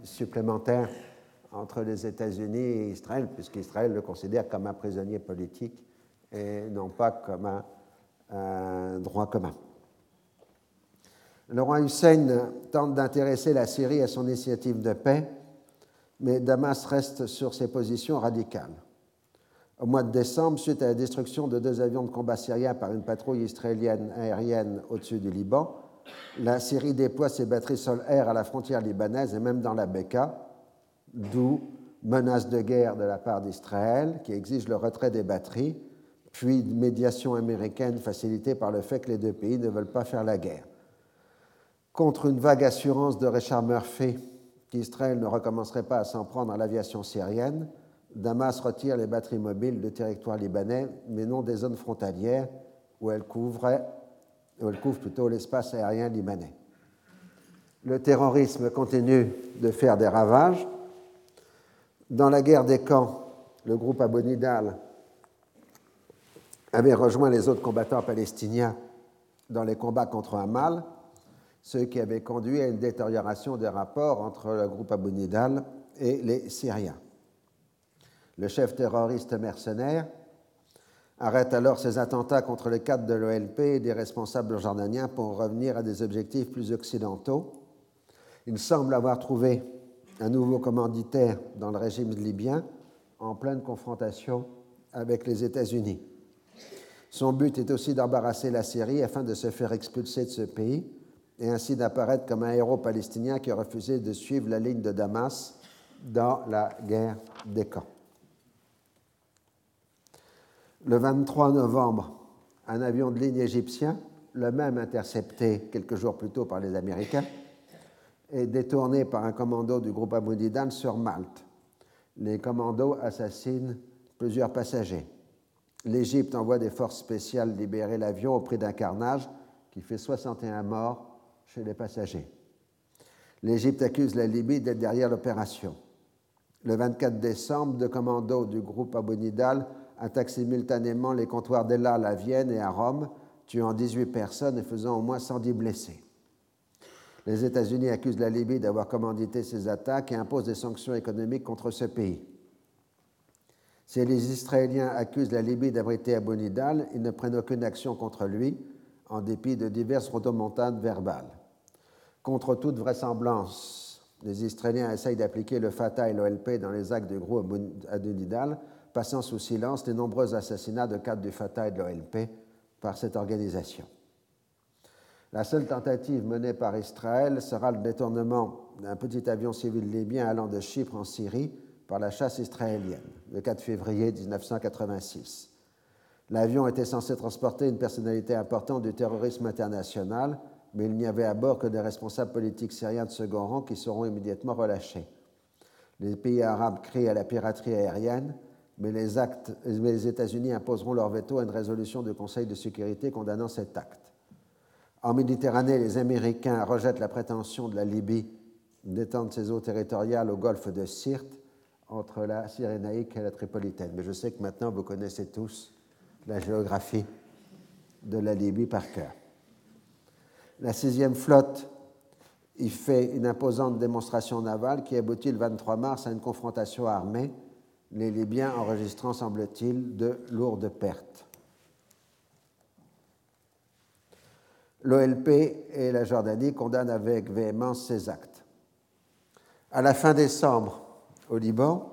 supplémentaire entre les États-Unis et Israël, puisqu'Israël le considère comme un prisonnier politique et non pas comme un droit commun. Le roi Hussein tente d'intéresser la Syrie à son initiative de paix, mais Damas reste sur ses positions radicales. Au mois de décembre, suite à la destruction de deux avions de combat syriens par une patrouille israélienne aérienne au-dessus du Liban, la Syrie déploie ses batteries sol-air à la frontière libanaise et même dans la Beka, d'où menace de guerre de la part d'Israël qui exige le retrait des batteries, puis médiation américaine facilitée par le fait que les deux pays ne veulent pas faire la guerre. Contre une vague assurance de Richard Murphy qu'Israël ne recommencerait pas à s'en prendre à l'aviation syrienne, Damas retire les batteries mobiles du territoire libanais, mais non des zones frontalières où elles, couvraient, couvrent plutôt l'espace aérien libanais. Le terrorisme continue de faire des ravages. Dans la guerre des camps, le groupe Abonidal avait rejoint les autres combattants palestiniens dans les combats contre Hamal ce qui avait conduit à une détérioration des rapports entre le groupe Abu Nidal et les Syriens. Le chef terroriste mercenaire arrête alors ses attentats contre les cadres de l'OLP et des responsables jordaniens pour revenir à des objectifs plus occidentaux. Il semble avoir trouvé un nouveau commanditaire dans le régime libyen en pleine confrontation avec les États-Unis. Son but est aussi d'embarrasser la Syrie afin de se faire expulser de ce pays et ainsi d'apparaître comme un héros palestinien qui a refusé de suivre la ligne de Damas dans la guerre des camps. Le 23 novembre, un avion de ligne égyptien, le même intercepté quelques jours plus tôt par les Américains, est détourné par un commando du groupe Aboudidan sur Malte. Les commandos assassinent plusieurs passagers. L'Égypte envoie des forces spéciales libérer l'avion au prix d'un carnage qui fait 61 morts chez les passagers. L'Égypte accuse la Libye d'être derrière l'opération. Le 24 décembre, deux commandos du groupe Abonidal attaquent simultanément les comptoirs d'Elal à Vienne et à Rome, tuant 18 personnes et faisant au moins 110 blessés. Les États-Unis accusent la Libye d'avoir commandité ces attaques et imposent des sanctions économiques contre ce pays. Si les Israéliens accusent la Libye d'abriter Abonidal, ils ne prennent aucune action contre lui, en dépit de diverses rodomontades verbales. Contre toute vraisemblance, les Israéliens essayent d'appliquer le Fatah et l'OLP dans les actes du groupe Adunidal, passant sous silence les nombreux assassinats de cadres du Fatah et de l'OLP par cette organisation. La seule tentative menée par Israël sera le détournement d'un petit avion civil libyen allant de Chypre en Syrie par la chasse israélienne, le 4 février 1986. L'avion était censé transporter une personnalité importante du terrorisme international, mais il n'y avait à bord que des responsables politiques syriens de second rang qui seront immédiatement relâchés. Les pays arabes crient à la piraterie aérienne, mais les, États-Unis imposeront leur veto à une résolution du Conseil de sécurité condamnant cet acte. En Méditerranée, les Américains rejettent la prétention de la Libye d'étendre ses eaux territoriales au golfe de Sirte, entre la Cyrénaïque et la Tripolitaine. Mais je sais que maintenant vous connaissez tous la géographie de la Libye par cœur. La sixième flotte y fait une imposante démonstration navale qui aboutit le 23 mars à une confrontation armée, les Libyens enregistrant, semble-t-il, de lourdes pertes. L'OLP et la Jordanie condamnent avec véhémence ces actes. À la fin décembre, au Liban,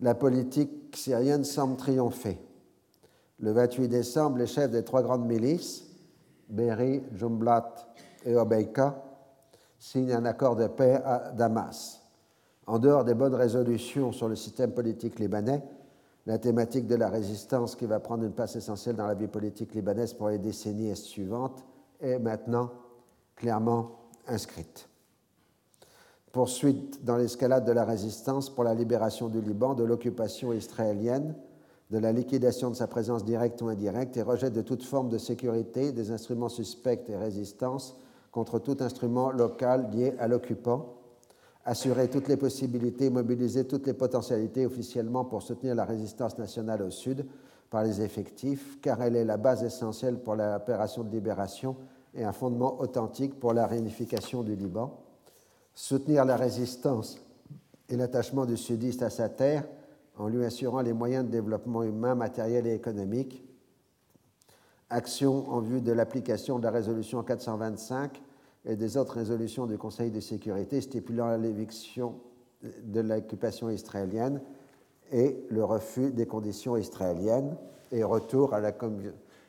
la politique syrienne semble triompher. Le 28 décembre, les chefs des trois grandes milices, Berry, Jumblat et Obeika, signent un accord de paix à Damas. En dehors des bonnes résolutions sur le système politique libanais, la thématique de la résistance, qui va prendre une place essentielle dans la vie politique libanaise pour les décennies suivantes, est maintenant clairement inscrite. Poursuite dans l'escalade de la résistance pour la libération du Liban de l'occupation israélienne de la liquidation de sa présence directe ou indirecte et rejet de toute forme de sécurité des instruments suspects et résistance contre tout instrument local lié à l'occupant, assurer toutes les possibilités, mobiliser toutes les potentialités officiellement pour soutenir la résistance nationale au Sud par les effectifs, car elle est la base essentielle pour l'opération de libération et un fondement authentique pour la réunification du Liban, soutenir la résistance et l'attachement du sudiste à sa terre en lui assurant les moyens de développement humain, matériel et économique, action en vue de l'application de la résolution 425 et des autres résolutions du Conseil de sécurité stipulant l'éviction de l'occupation israélienne et le refus des conditions israéliennes et retour à la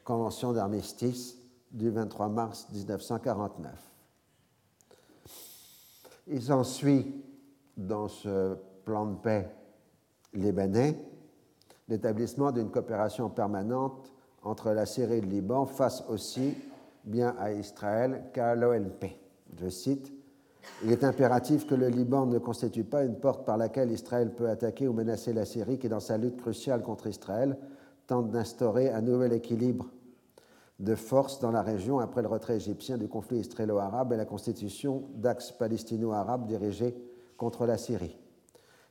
Convention d'armistice du 23 mars 1949. Il s'ensuit dans ce plan de paix libanais l'établissement d'une coopération permanente entre la Syrie et le Liban face aussi bien à Israël qu'à l'OLP. Je cite Il est impératif que le Liban ne constitue pas une porte par laquelle Israël peut attaquer ou menacer la Syrie qui, dans sa lutte cruciale contre Israël, tente d'instaurer un nouvel équilibre de force dans la région après le retrait égyptien du conflit israélo-arabe et la constitution d'axes palestino-arabes dirigés contre la Syrie.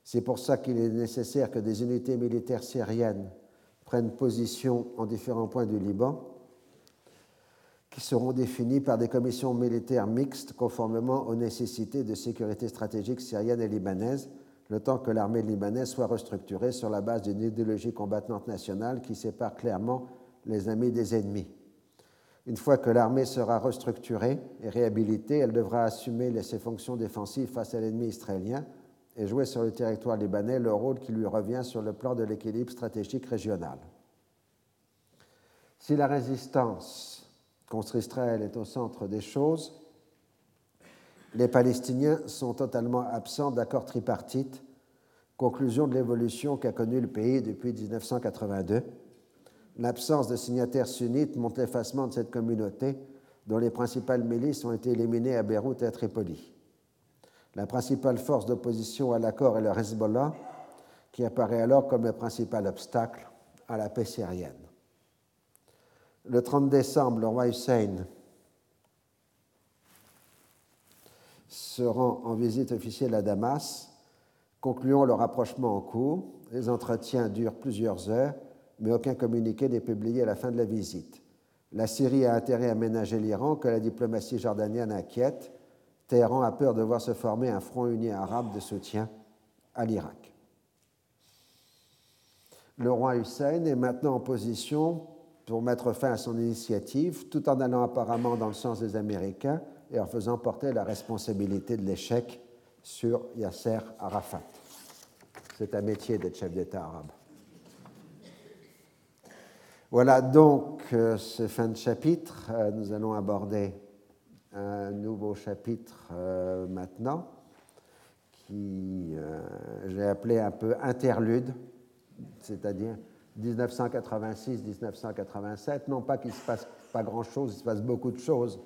C'est pour ça qu'il est nécessaire que des unités militaires syriennes prennent position en différents points du Liban, qui seront définies par des commissions militaires mixtes conformément aux nécessités de sécurité stratégique syrienne et libanaise, le temps que l'armée libanaise soit restructurée sur la base d'une idéologie combattante nationale qui sépare clairement les amis des ennemis. Une fois que l'armée sera restructurée et réhabilitée, elle devra assumer ses fonctions défensives face à l'ennemi israélien et jouer sur le territoire libanais le rôle qui lui revient sur le plan de l'équilibre stratégique régional. Si la résistance contre Israël est au centre des choses, les Palestiniens sont totalement absents d'accords tripartites, conclusion de l'évolution qu'a connue le pays depuis 1982. L'absence de signataires sunnites montre l'effacement de cette communauté, dont les principales milices ont été éliminées à Beyrouth et à Tripoli. La principale force d'opposition à l'accord est le Hezbollah, qui apparaît alors comme le principal obstacle à la paix syrienne. Le 30 décembre, le roi Hussein se rend en visite officielle à Damas, concluant le rapprochement en cours. Les entretiens durent plusieurs heures, mais aucun communiqué n'est publié à la fin de la visite. La Syrie a intérêt à ménager l'Iran, que la diplomatie jordanienne inquiète, Téhéran a peur de voir se former un front uni arabe de soutien à l'Irak. Le roi Hussein est maintenant en position pour mettre fin à son initiative, tout en allant apparemment dans le sens des Américains et en faisant porter la responsabilité de l'échec sur Yasser Arafat. C'est un métier d'être chef d'État arabe. Voilà donc euh, ce fin de chapitre. Euh, nous allons aborder un nouveau chapitre euh, maintenant qui j'ai appelé un peu interlude, c'est-à-dire 1986-1987. Non pas qu'il ne se passe pas grand-chose, il se passe beaucoup de choses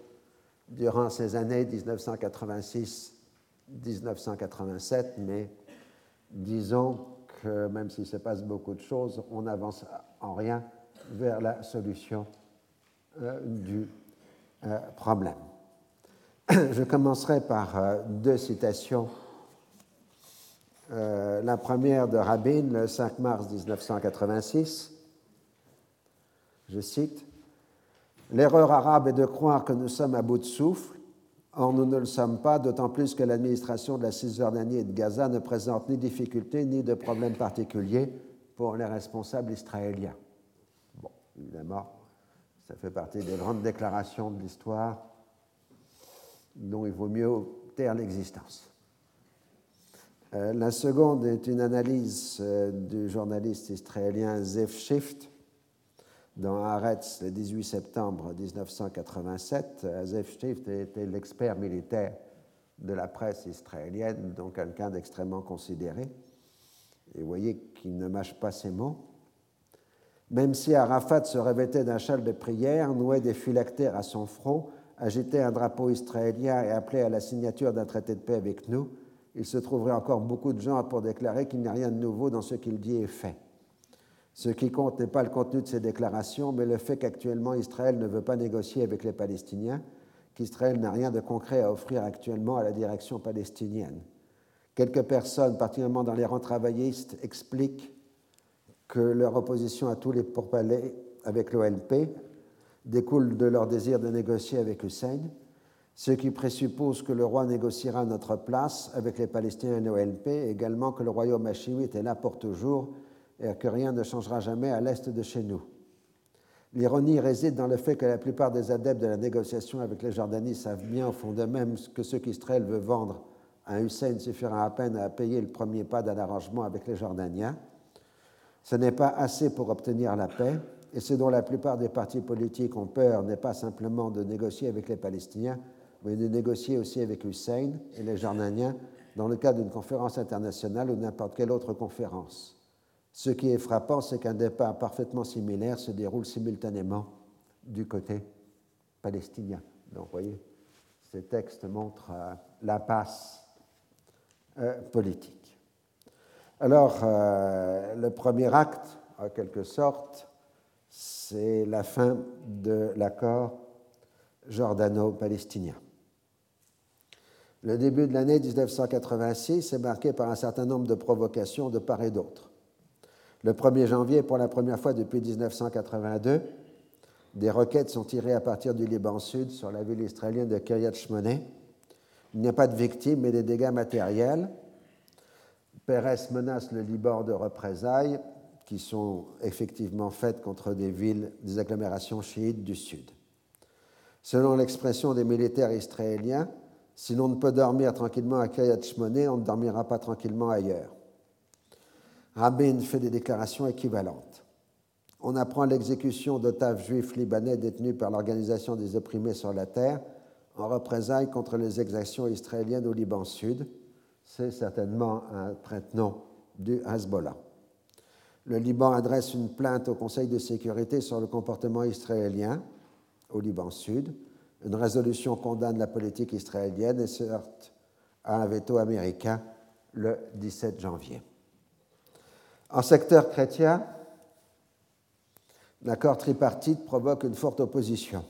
durant ces années 1986-1987, mais disons que même s'il se passe beaucoup de choses, on n'avance en rien vers la solution euh, du problème. Je commencerai par euh, deux citations. Euh, la première de Rabin, le 5 mars 1986. Je cite L'erreur arabe est de croire que nous sommes à bout de souffle. Or, nous ne le sommes pas, d'autant plus que l'administration de la Cisjordanie et de Gaza ne présente ni difficultés ni de problèmes particuliers pour les responsables israéliens. Bon, évidemment, ça fait partie des grandes déclarations de l'histoire dont il vaut mieux taire l'existence. Euh, la seconde est une analyse euh, du journaliste israélien Zef Shift dans Haaretz le 18 septembre 1987. Euh, Zef Shift était l'expert militaire de la presse israélienne, donc quelqu'un d'extrêmement considéré. Et vous voyez qu'il ne mâche pas ses mots. Même si Arafat se revêtait d'un châle de prière, nouait des phylactères à son front, agitait un drapeau israélien et appelait à la signature d'un traité de paix avec nous, il se trouverait encore beaucoup de gens pour déclarer qu'il n'y a rien de nouveau dans ce qu'il dit et fait. Ce qui compte n'est pas le contenu de ces déclarations, mais le fait qu'actuellement Israël ne veut pas négocier avec les Palestiniens, qu'Israël n'a rien de concret à offrir actuellement à la direction palestinienne. Quelques personnes, particulièrement dans les rangs travaillistes, expliquent que leur opposition à tous les pourparlers avec l'OLP découle de leur désir de négocier avec Hussein, ce qui présuppose que le roi négociera notre place avec les Palestiniens et l'OLP, également que le royaume hachimite est là pour toujours et que rien ne changera jamais à l'est de chez nous. L'ironie réside dans le fait que la plupart des adeptes de la négociation avec les Jordanies savent bien au fond d'eux-mêmes que ce qu'Israël veut vendre à Hussein suffira à peine à payer le premier pas d'un arrangement avec les Jordaniens. Ce n'est pas assez pour obtenir la paix, et ce dont la plupart des partis politiques ont peur n'est pas simplement de négocier avec les Palestiniens, mais de négocier aussi avec Hussein et les Jordaniens dans le cadre d'une conférence internationale ou n'importe quelle autre conférence. Ce qui est frappant, c'est qu'un départ parfaitement similaire se déroule simultanément du côté palestinien. Donc, vous voyez, ces textes montrent euh, la passe euh, politique. Alors, euh, le premier acte, en quelque sorte, c'est la fin de l'accord jordano-palestinien. Le début de l'année 1986 est marqué par un certain nombre de provocations de part et d'autre. Le 1er janvier, pour la première fois depuis 1982, des roquettes sont tirées à partir du Liban Sud sur la ville israélienne de Kiryat Shmone. Il n'y a pas de victimes, mais des dégâts matériels. Pérez menace le Liban de représailles qui sont effectivement faites contre des villes, des agglomérations chiites du Sud. Selon l'expression des militaires israéliens, si l'on ne peut dormir tranquillement à Kiryat Shmone, on ne dormira pas tranquillement ailleurs. Rabin fait des déclarations équivalentes. On apprend l'exécution d'otaves juifs libanais détenus par l'Organisation des opprimés sur la terre en représailles contre les exactions israéliennes au Liban Sud. C'est certainement un prête-nom du Hezbollah. Le Liban adresse une plainte au Conseil de sécurité sur le comportement israélien au Liban Sud. Une résolution condamne la politique israélienne et se heurte à un veto américain le 17 janvier. En secteur chrétien, l'accord tripartite provoque une forte opposition.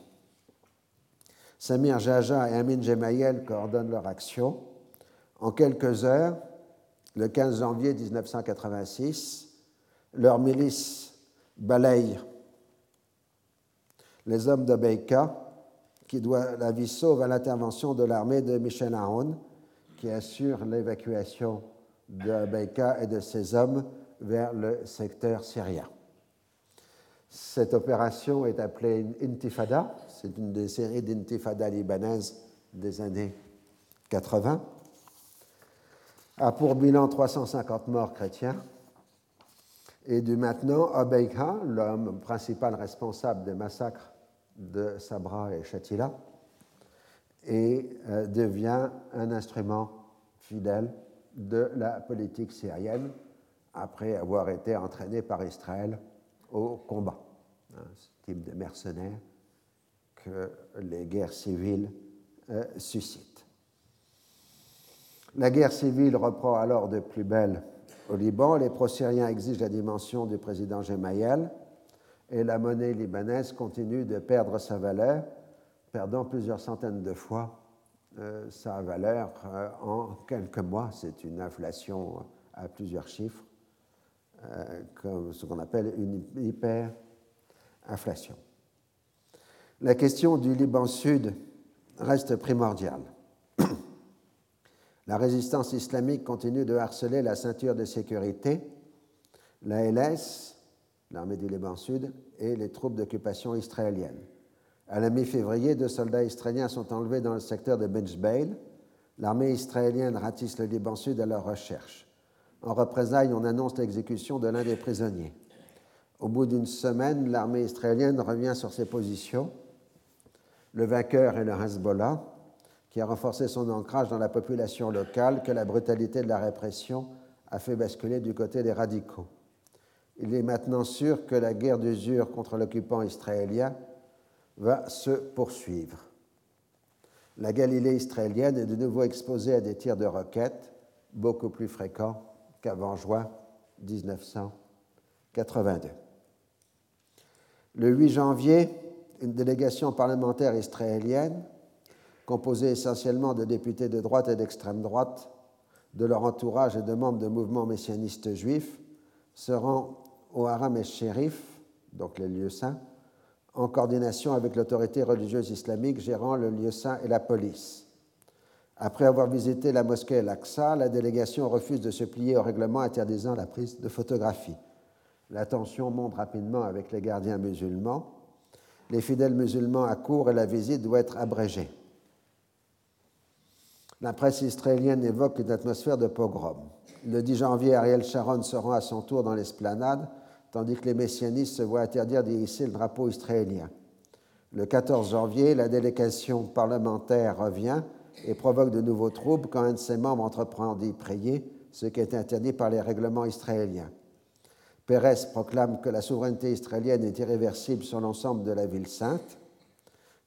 Samir Jaja et Amin Gemayel coordonnent leur action. En quelques heures, le 15 janvier 1986, leur milice balaye les hommes de Beika, qui doit la vie sauve à l'intervention de l'armée de Michel Aoun, qui assure l'évacuation de Beika et de ses hommes vers le secteur syrien. Cette opération est appelée intifada, c'est une des séries d'intifada libanaises des années 80, a pour bilan 350 morts chrétiens. Et du maintenant, Obeika, l'homme principal responsable des massacres de Sabra et Shatila, et euh, devient un instrument fidèle de la politique syrienne après avoir été entraîné par Israël au combat. Hein, ce type de mercenaires que les guerres civiles euh, suscitent. La guerre civile reprend alors de plus belle au Liban. Les pro-syriens exigent la dimension du président Gemayel et la monnaie libanaise continue de perdre sa valeur, perdant plusieurs centaines de fois euh, sa valeur euh, en quelques mois. C'est une inflation à plusieurs chiffres. Euh, comme ce qu'on appelle une hyperinflation. La question du Liban Sud reste primordiale. La résistance islamique continue de harceler la ceinture de sécurité, la LS, l'armée du Liban Sud, et les troupes d'occupation israéliennes. À la mi-février, deux soldats israéliens sont enlevés dans le secteur de Benjbeil. L'armée israélienne ratisse le Liban Sud à leur recherche. En représailles, on annonce l'exécution de l'un des prisonniers. Au bout d'une semaine, l'armée israélienne revient sur ses positions. Le vainqueur est le Hezbollah, qui a renforcé son ancrage dans la population locale que la brutalité de la répression a fait basculer du côté des radicaux. Il est maintenant sûr que la guerre d'usure contre l'occupant israélien va se poursuivre. La Galilée israélienne est de nouveau exposée à des tirs de roquettes beaucoup plus fréquents qu'avant juin 1986. 82. Le 8 janvier, une délégation parlementaire israélienne, composée essentiellement de députés de droite et d'extrême droite, de leur entourage et de membres de mouvements messianistes juifs, se rend au Haram et Shérif, donc les lieux saints, en coordination avec l'autorité religieuse islamique gérant le lieu saint et la police. Après avoir visité la mosquée Al-Aqsa, la délégation refuse de se plier au règlement interdisant la prise de photographie. La tension monte rapidement avec les gardiens musulmans. Les fidèles musulmans accourent et la visite doit être abrégée. La presse israélienne évoque une atmosphère de pogrom. Le 10 janvier, Ariel Sharon se rend à son tour dans l'esplanade tandis que les messianistes se voient interdire d'y hisser le drapeau israélien. Le 14 janvier, la délégation parlementaire revient et provoque de nouveaux troubles quand un de ses membres entreprend d'y prier, ce qui est interdit par les règlements israéliens. Pérez proclame que la souveraineté israélienne est irréversible sur l'ensemble de la ville sainte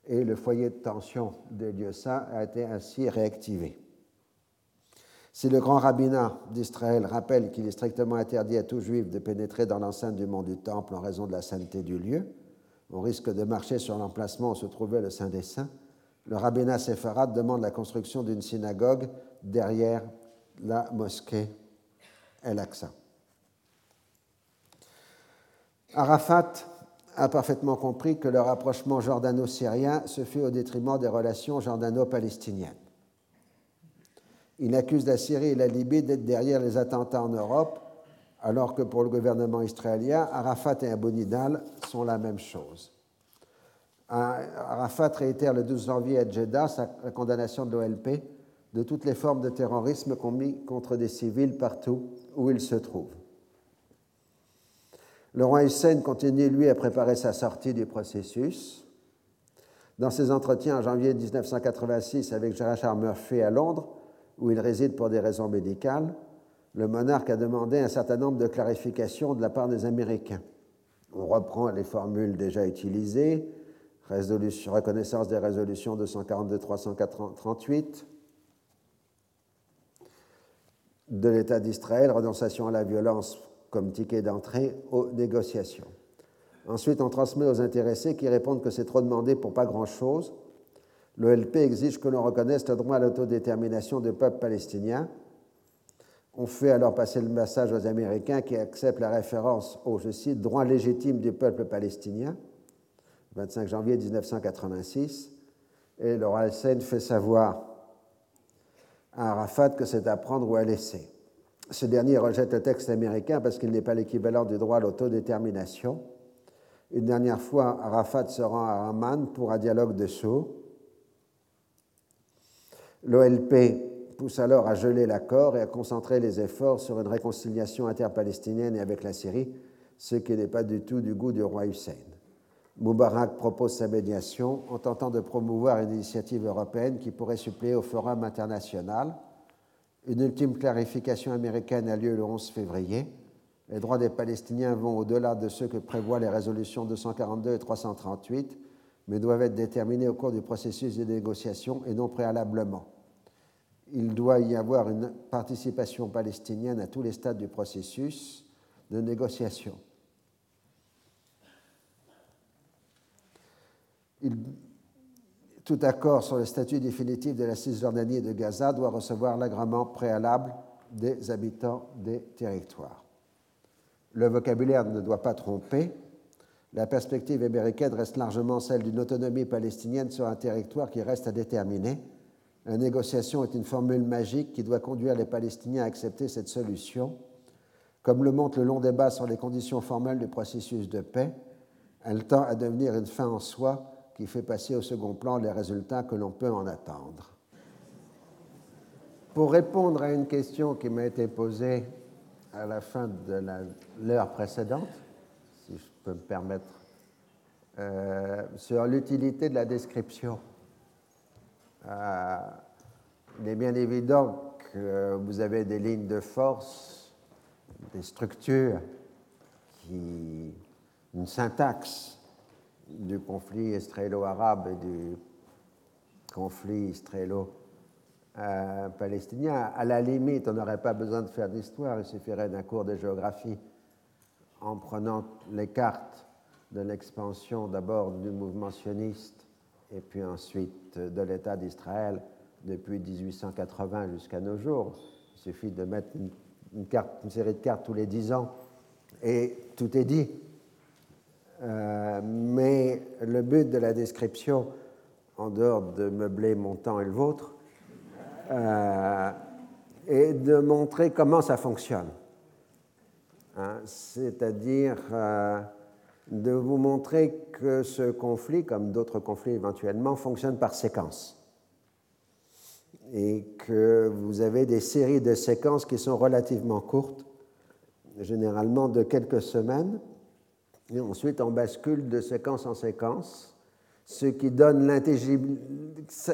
et le foyer de tension des lieux saints a été ainsi réactivé. Si le grand rabbinat d'Israël rappelle qu'il est strictement interdit à tout juif de pénétrer dans l'enceinte du mont du Temple en raison de la sainteté du lieu, on risque de marcher sur l'emplacement où se trouvait le Saint des Saints, le rabbinat séfarade demande la construction d'une synagogue derrière la mosquée El-Aqsa. Arafat a parfaitement compris que le rapprochement jordano-syrien se fait au détriment des relations jordano-palestiniennes. Il accuse la Syrie et la Libye d'être derrière les attentats en Europe, alors que pour le gouvernement israélien, Arafat et Abu Nidal sont la même chose. Arafat réitère le 12 janvier à Jeddah sa condamnation de l'OLP de toutes les formes de terrorisme commis contre des civils partout où ils se trouvent. Le roi Hussein continue, lui, à préparer sa sortie du processus. Dans ses entretiens en janvier 1986 avec Gerard Murphy à Londres, où il réside pour des raisons médicales, le monarque a demandé un certain nombre de clarifications de la part des Américains. On reprend les formules déjà utilisées, reconnaissance des résolutions 242-338 de l'État d'Israël, renonciation à la violence comme ticket d'entrée aux négociations. Ensuite, on transmet aux intéressés qui répondent que c'est trop demandé pour pas grand-chose L'OLP exige que l'on reconnaisse le droit à l'autodétermination du peuple palestinien. On fait alors passer le message aux Américains qui acceptent la référence au, je cite, droit légitime du peuple palestinien, 25 janvier 1986, et roi Hussein fait savoir à Arafat que c'est à prendre ou à laisser. Ce dernier rejette le texte américain parce qu'il n'est pas l'équivalent du droit à l'autodétermination. Une dernière fois, Arafat se rend à Amman pour un dialogue de sourds. L'OLP pousse alors à geler l'accord et à concentrer les efforts sur une réconciliation interpalestinienne et avec la Syrie, ce qui n'est pas du tout du goût du roi Hussein. Moubarak propose sa médiation en tentant de promouvoir une initiative européenne qui pourrait suppléer au forum international. Une ultime clarification américaine a lieu le 11 février. Les droits des Palestiniens vont au-delà de ceux que prévoient les résolutions 242 et 338 mais doivent être déterminés au cours du processus de négociation et non préalablement. Il doit y avoir une participation palestinienne à tous les stades du processus de négociation. tout accord sur le statut définitif de la Cisjordanie et de Gaza doit recevoir l'agrément préalable des habitants des territoires. Le vocabulaire ne doit pas tromper la perspective américaine reste largement celle d'une autonomie palestinienne sur un territoire qui reste à déterminer. La négociation est une formule magique qui doit conduire les Palestiniens à accepter cette solution. Comme le montre le long débat sur les conditions formelles du processus de paix, elle tend à devenir une fin en soi qui fait passer au second plan les résultats que l'on peut en attendre. Pour répondre à une question qui m'a été posée à la fin de l'heure précédente, me permettre, euh, sur l'utilité de la description. Euh, il est bien évident que vous avez des lignes de force, des structures, qui, une syntaxe du conflit israélo-arabe et du conflit israélo-palestinien. À la limite, on n'aurait pas besoin de faire d'histoire, il suffirait d'un cours de géographie en prenant les cartes de l'expansion d'abord du mouvement sioniste et puis ensuite de l'État d'Israël depuis 1880 jusqu'à nos jours. Il suffit de mettre une, série de cartes tous les dix ans et tout est dit. Euh, mais le but de la description, en dehors de meubler mon temps et le vôtre, euh, est de montrer comment ça fonctionne. Hein, c'est-à-dire euh, de vous montrer que ce conflit, comme d'autres conflits éventuellement, fonctionne par séquence. Et que vous avez des séries de séquences qui sont relativement courtes, généralement de quelques semaines, et ensuite on bascule de séquence en séquence, ce qui donne l'intelligible,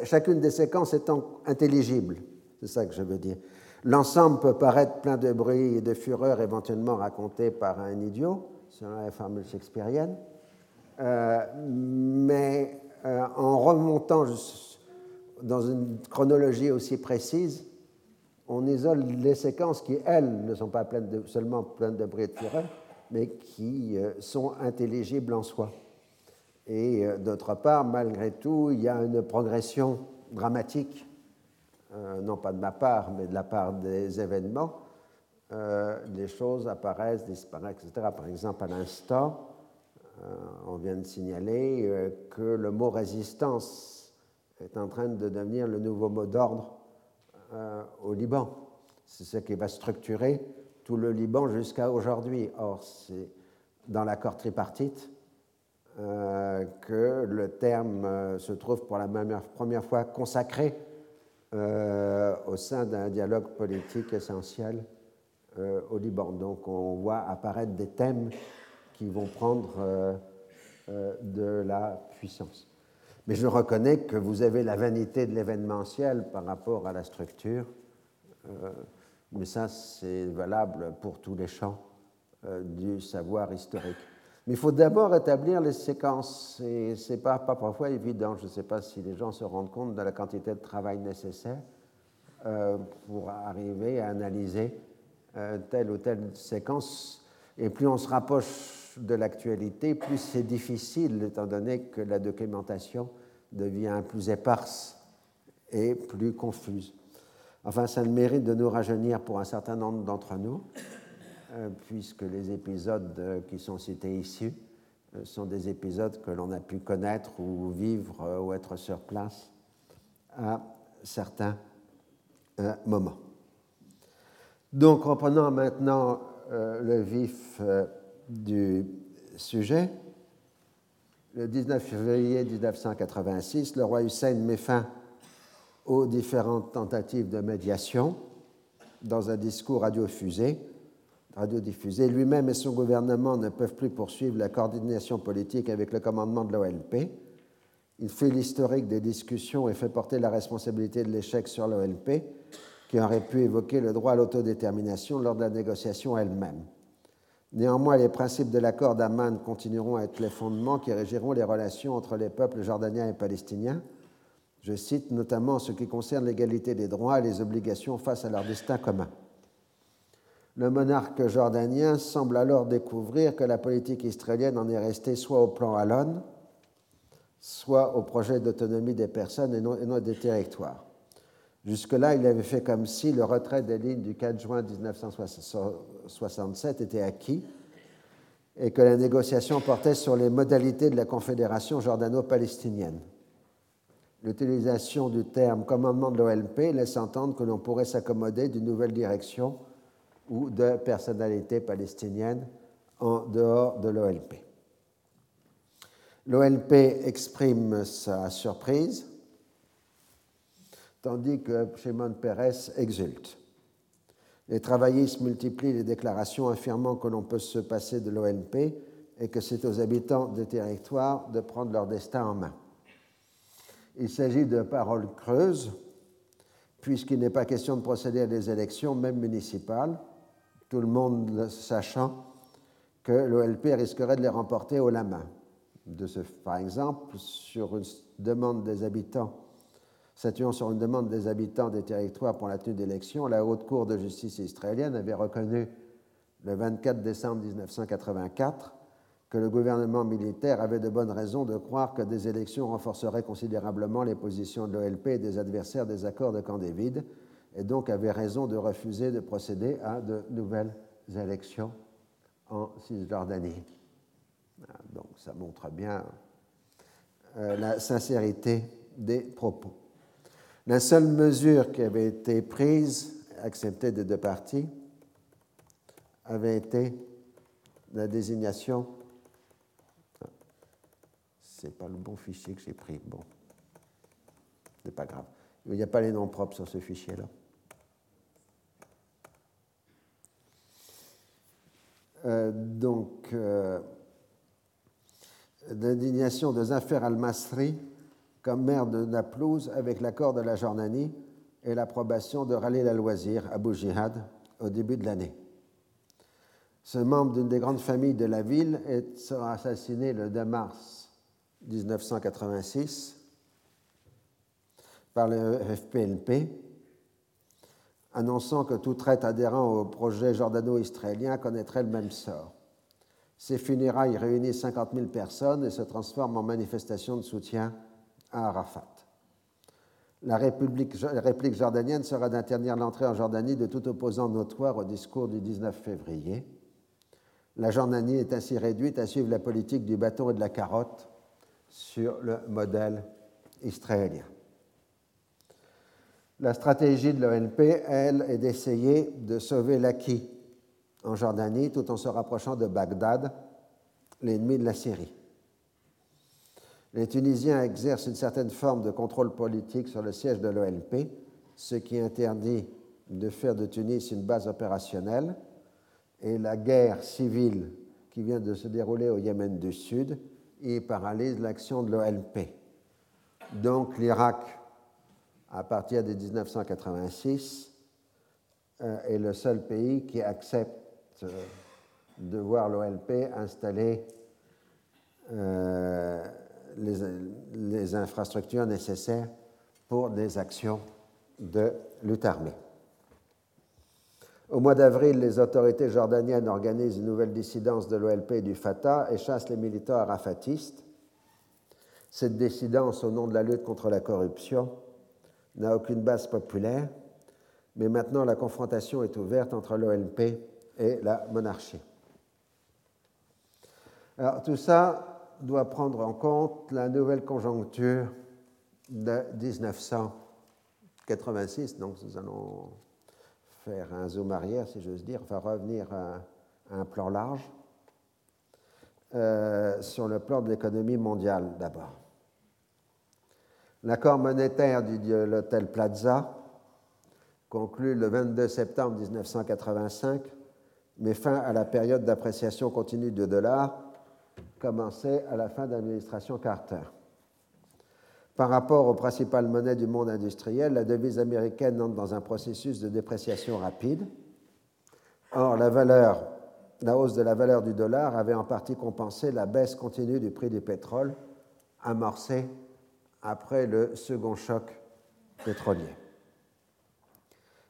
chacune des séquences étant intelligible. C'est ça que je veux dire. L'ensemble peut paraître plein de bruit et de fureur éventuellement raconté par un idiot, selon la formule shakespearienne, euh, mais euh, en remontant dans une chronologie aussi précise, on isole les séquences qui, elles, ne sont pas pleines seulement pleines de bruit et de fureur, mais qui euh, sont intelligibles en soi. Et d'autre part, malgré tout, il y a une progression dramatique, non pas de ma part, mais de la part des événements, euh, les choses apparaissent, disparaissent, etc. Par exemple, à l'instant, euh, on vient de signaler euh, que le mot résistance est en train de devenir le nouveau mot d'ordre au Liban. C'est ce qui va structurer tout le Liban jusqu'à aujourd'hui. Or, c'est dans l'accord tripartite que le terme se trouve pour la première fois consacré au sein d'un dialogue politique essentiel euh, au Liban. Donc on voit apparaître des thèmes qui vont prendre euh, euh, de la puissance. Mais je reconnais que vous avez la vanité de l'événementiel par rapport à la structure, mais ça c'est valable pour tous les champs du savoir historique. Mais il faut d'abord établir les séquences, et ce n'est pas, parfois évident. Je ne sais pas si les gens se rendent compte de la quantité de travail nécessaire pour arriver à analyser euh, telle ou telle séquence. Et plus on se rapproche de l'actualité, plus c'est difficile, étant donné que la documentation devient plus éparse et plus confuse. Enfin, ça a mérite de nous rajeunir pour un certain nombre d'entre nous, euh, puisque les épisodes euh, qui sont cités ici sont des épisodes que l'on a pu connaître ou vivre ou être sur place à certains moments. Donc, reprenons maintenant euh, le vif euh, du sujet. Le 19 février 1986, le roi Hussein met fin aux différentes tentatives de médiation dans un discours radiofusé. Radiodiffusé. Lui-même et son gouvernement ne peuvent plus poursuivre la coordination politique avec le commandement de l'OLP. Il fait l'historique des discussions et fait porter la responsabilité de l'échec sur l'OLP qui aurait pu évoquer le droit à l'autodétermination lors de la négociation elle-même. Néanmoins, les principes de l'accord d'Amman continueront à être les fondements qui régiront les relations entre les peuples jordaniens et palestiniens. Je cite notamment ce qui concerne l'égalité des droits et les obligations face à leur destin commun. Le monarque jordanien semble alors découvrir que la politique israélienne en est restée soit au plan Alon, soit au projet d'autonomie des personnes et non, et non des territoires. Jusque-là, il avait fait comme si le retrait des lignes du 4 juin 1967 était acquis et que la négociation portait sur les modalités de la confédération jordano-palestinienne. L'utilisation du terme commandement de l'OLP laisse entendre que l'on pourrait s'accommoder d'une nouvelle direction ou de personnalité palestinienne en dehors de l'OLP. L'OLP exprime sa surprise tandis que Shimon Peres exulte. Les travaillistes multiplient les déclarations affirmant que l'on peut se passer de l'ONP et que c'est aux habitants des territoires de prendre leur destin en main. Il s'agit de paroles creuses, puisqu'il n'est pas question de procéder à des élections, même municipales, tout le monde sachant que l'OLP risquerait de les remporter au la main. Par exemple, sur une demande des habitants Statuant sur une demande des habitants des territoires pour la tenue d'élections, la Haute Cour de justice israélienne avait reconnu le 24 décembre 1984 que le gouvernement militaire avait de bonnes raisons de croire que des élections renforceraient considérablement les positions de l'OLP et des adversaires des accords de Camp David, et donc avait raison de refuser de procéder à de nouvelles élections en Cisjordanie. Ah, donc ça montre bien euh, la sincérité des propos. La seule mesure qui avait été prise, acceptée des deux parties, avait été la désignation. C'est pas le bon fichier que j'ai pris. Bon, c'est pas grave. Il n'y a pas les noms propres sur ce fichier-là. Euh, donc, euh, l'indignation de Zafer al-Masri comme maire de Naplouse avec l'accord de la Jordanie et l'approbation de Raleigh al-Wazir, Abu Jihad, au début de l'année. Ce membre d'une des grandes familles de la ville sera assassiné le 2 mars 1986 par le FPLP, annonçant que tout traite adhérent au projet jordano-israélien connaîtrait le même sort. Ces funérailles réunissent 50 000 personnes et se transforment en manifestation de soutien à Arafat. La, réplique jordanienne sera d'interdire l'entrée en Jordanie de tout opposant notoire au discours du 19 février. La Jordanie est ainsi réduite à suivre la politique du bâton et de la carotte sur le modèle israélien. La stratégie de l'ONP, elle, est d'essayer de sauver l'acquis en Jordanie tout en se rapprochant de Bagdad, l'ennemi de la Syrie. Les Tunisiens exercent une certaine forme de contrôle politique sur le siège de l'ONP, ce qui interdit de faire de Tunis une base opérationnelle, et la guerre civile qui vient de se dérouler au Yémen du Sud y paralyse l'action de l'OLP. Donc l'Irak, à partir de 1986, euh, est le seul pays qui accepte euh, de voir l'OLP installer euh, les, infrastructures nécessaires pour des actions de lutte armée. Au mois d'avril, les autorités jordaniennes organisent une nouvelle dissidence de l'OLP et du Fatah et chassent les militants arafatistes. Cette dissidence, au nom de la lutte contre la corruption, n'a aucune base populaire, mais maintenant la confrontation est ouverte entre l'OLP et la monarchie. Alors tout ça doit prendre en compte la nouvelle conjoncture de 1986, donc nous allons faire un zoom arrière, si j'ose dire, enfin revenir à, un plan large, euh, sur le plan de l'économie mondiale d'abord. L'accord monétaire de l'hôtel Plaza, conclu le 22 septembre 1985, met fin à la période d'appréciation continue du dollar commencée à la fin de l'administration Carter. Par rapport aux principales monnaies du monde industriel, la devise américaine entre dans un processus de dépréciation rapide. Or, la, la hausse de la valeur du dollar avait en partie compensé la baisse continue du prix du pétrole amorcée après le second choc pétrolier.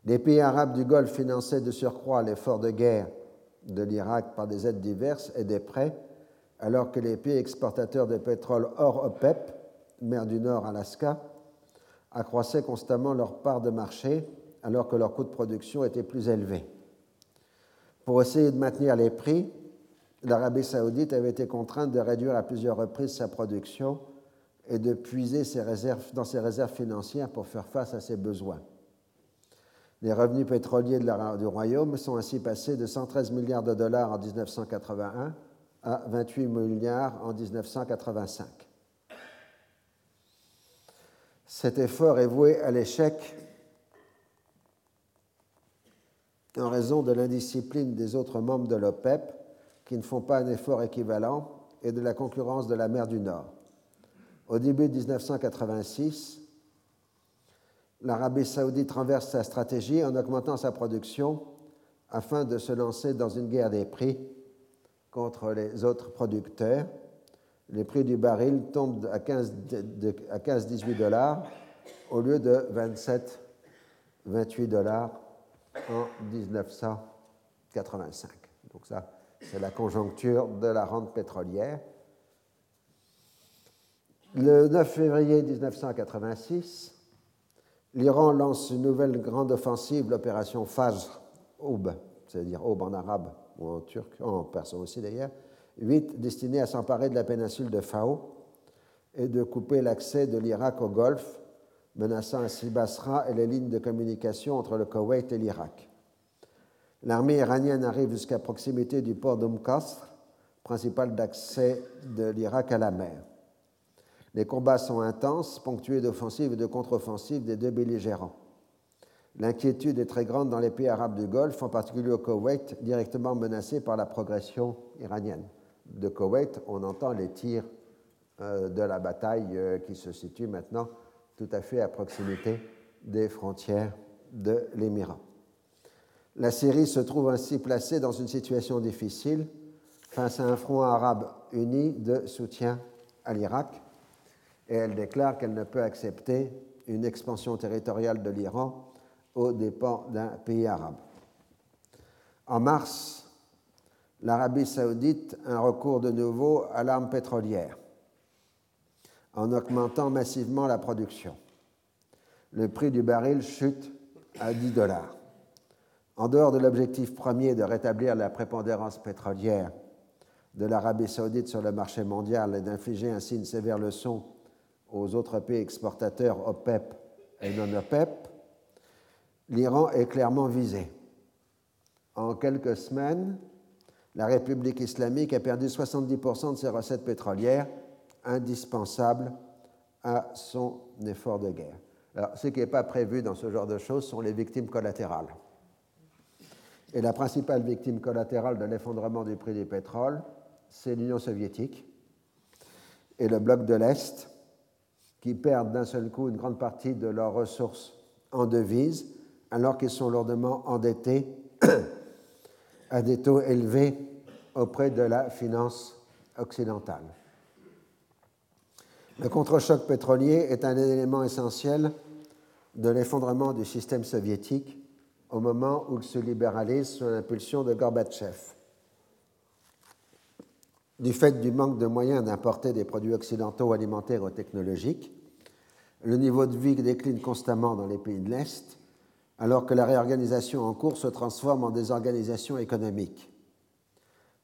Les pays arabes du Golfe finançaient de surcroît l'effort de guerre de l'Irak par des aides diverses et des prêts, alors que les pays exportateurs de pétrole hors OPEP mer du Nord, Alaska, accroissaient constamment leur part de marché alors que leur coût de production était plus élevé. Pour essayer de maintenir les prix, l'Arabie saoudite avait été contrainte de réduire à plusieurs reprises sa production et de puiser ses réserves, dans ses réserves financières pour faire face à ses besoins. Les revenus pétroliers du Royaume sont ainsi passés de 113 milliards de dollars en 1981 à 28 milliards en 1985. Cet effort est voué à l'échec en raison de l'indiscipline des autres membres de l'OPEP qui ne font pas un effort équivalent et de la concurrence de la mer du Nord. Au début de 1986, l'Arabie saoudite renverse sa stratégie en augmentant sa production afin de se lancer dans une guerre des prix contre les autres producteurs les prix du baril tombent à 15-18 dollars au lieu de 27-28 dollars en 1985. Donc ça, c'est la conjoncture de la rente pétrolière. Le 9 février 1986, l'Iran lance une nouvelle grande offensive, l'opération Fajr Aub, c'est-à-dire Aub en arabe ou en turc, en persan aussi d'ailleurs, 8 destinée à s'emparer de la péninsule de Fao et de couper l'accès de l'Irak au Golfe, menaçant ainsi Basra et les lignes de communication entre le Koweït et l'Irak. L'armée iranienne arrive jusqu'à proximité du port d'Umm principal d'accès de l'Irak à la mer. Les combats sont intenses, ponctués d'offensives et de contre-offensives des deux belligérants. L'inquiétude est très grande dans les pays arabes du Golfe, en particulier au Koweït, directement menacé par la progression iranienne. De Koweït, on entend les tirs euh, de la bataille euh, qui se situe maintenant tout à fait à proximité des frontières de l'Émirat. La Syrie se trouve ainsi placée dans une situation difficile face à un front arabe uni de soutien à l'Irak et elle déclare qu'elle ne peut accepter une expansion territoriale de l'Iran aux dépens d'un pays arabe. En mars, l'Arabie saoudite a un recours de nouveau à l'arme pétrolière en augmentant massivement la production. Le prix du baril chute à 10 dollars. En dehors de l'objectif premier de rétablir la prépondérance pétrolière de l'Arabie saoudite sur le marché mondial et d'infliger ainsi une sévère leçon aux autres pays exportateurs OPEP et non OPEP, l'Iran est clairement visé. En quelques semaines, la République islamique a perdu 70% de ses recettes pétrolières indispensables à son effort de guerre. Alors, ce qui n'est pas prévu dans ce genre de choses sont les victimes collatérales. Et la principale victime collatérale de l'effondrement du prix du pétrole, c'est l'Union soviétique et le bloc de l'Est, qui perdent d'un seul coup une grande partie de leurs ressources en devises, alors qu'ils sont lourdement endettés à des taux élevés auprès de la finance occidentale. Le contre-choc pétrolier est un élément essentiel de l'effondrement du système soviétique au moment où il se libéralise sous l'impulsion de Gorbatchev. Du fait du manque de moyens d'importer des produits occidentaux alimentaires ou technologiques, le niveau de vie décline constamment dans les pays de l'Est, alors que la réorganisation en cours se transforme en désorganisation économique.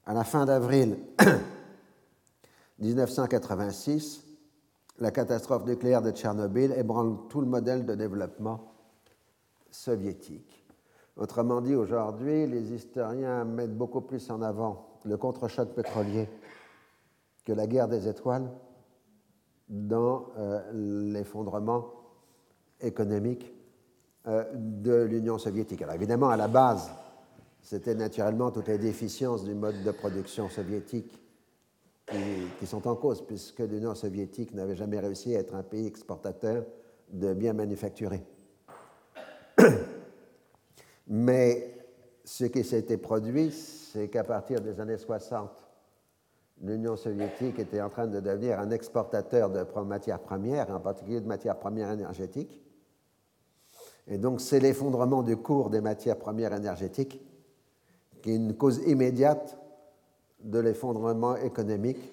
À la fin d'avril 1986, la catastrophe nucléaire de Tchernobyl ébranle tout le modèle de développement soviétique. Autrement dit, aujourd'hui, les historiens mettent beaucoup plus en avant le contre-choc pétrolier que la guerre des étoiles dans euh, l'effondrement économique euh, de l'Union soviétique. Alors évidemment, à la base, c'était naturellement toutes les déficiences du mode de production soviétique qui, sont en cause, puisque l'Union soviétique n'avait jamais réussi à être un pays exportateur de biens manufacturés. Mais ce qui s'était produit, c'est qu'à partir des années 60, l'Union soviétique était en train de devenir un exportateur de matières premières, en particulier de matières premières énergétiques. Et donc c'est l'effondrement du cours des matières premières énergétiques qui est une cause immédiate de l'effondrement économique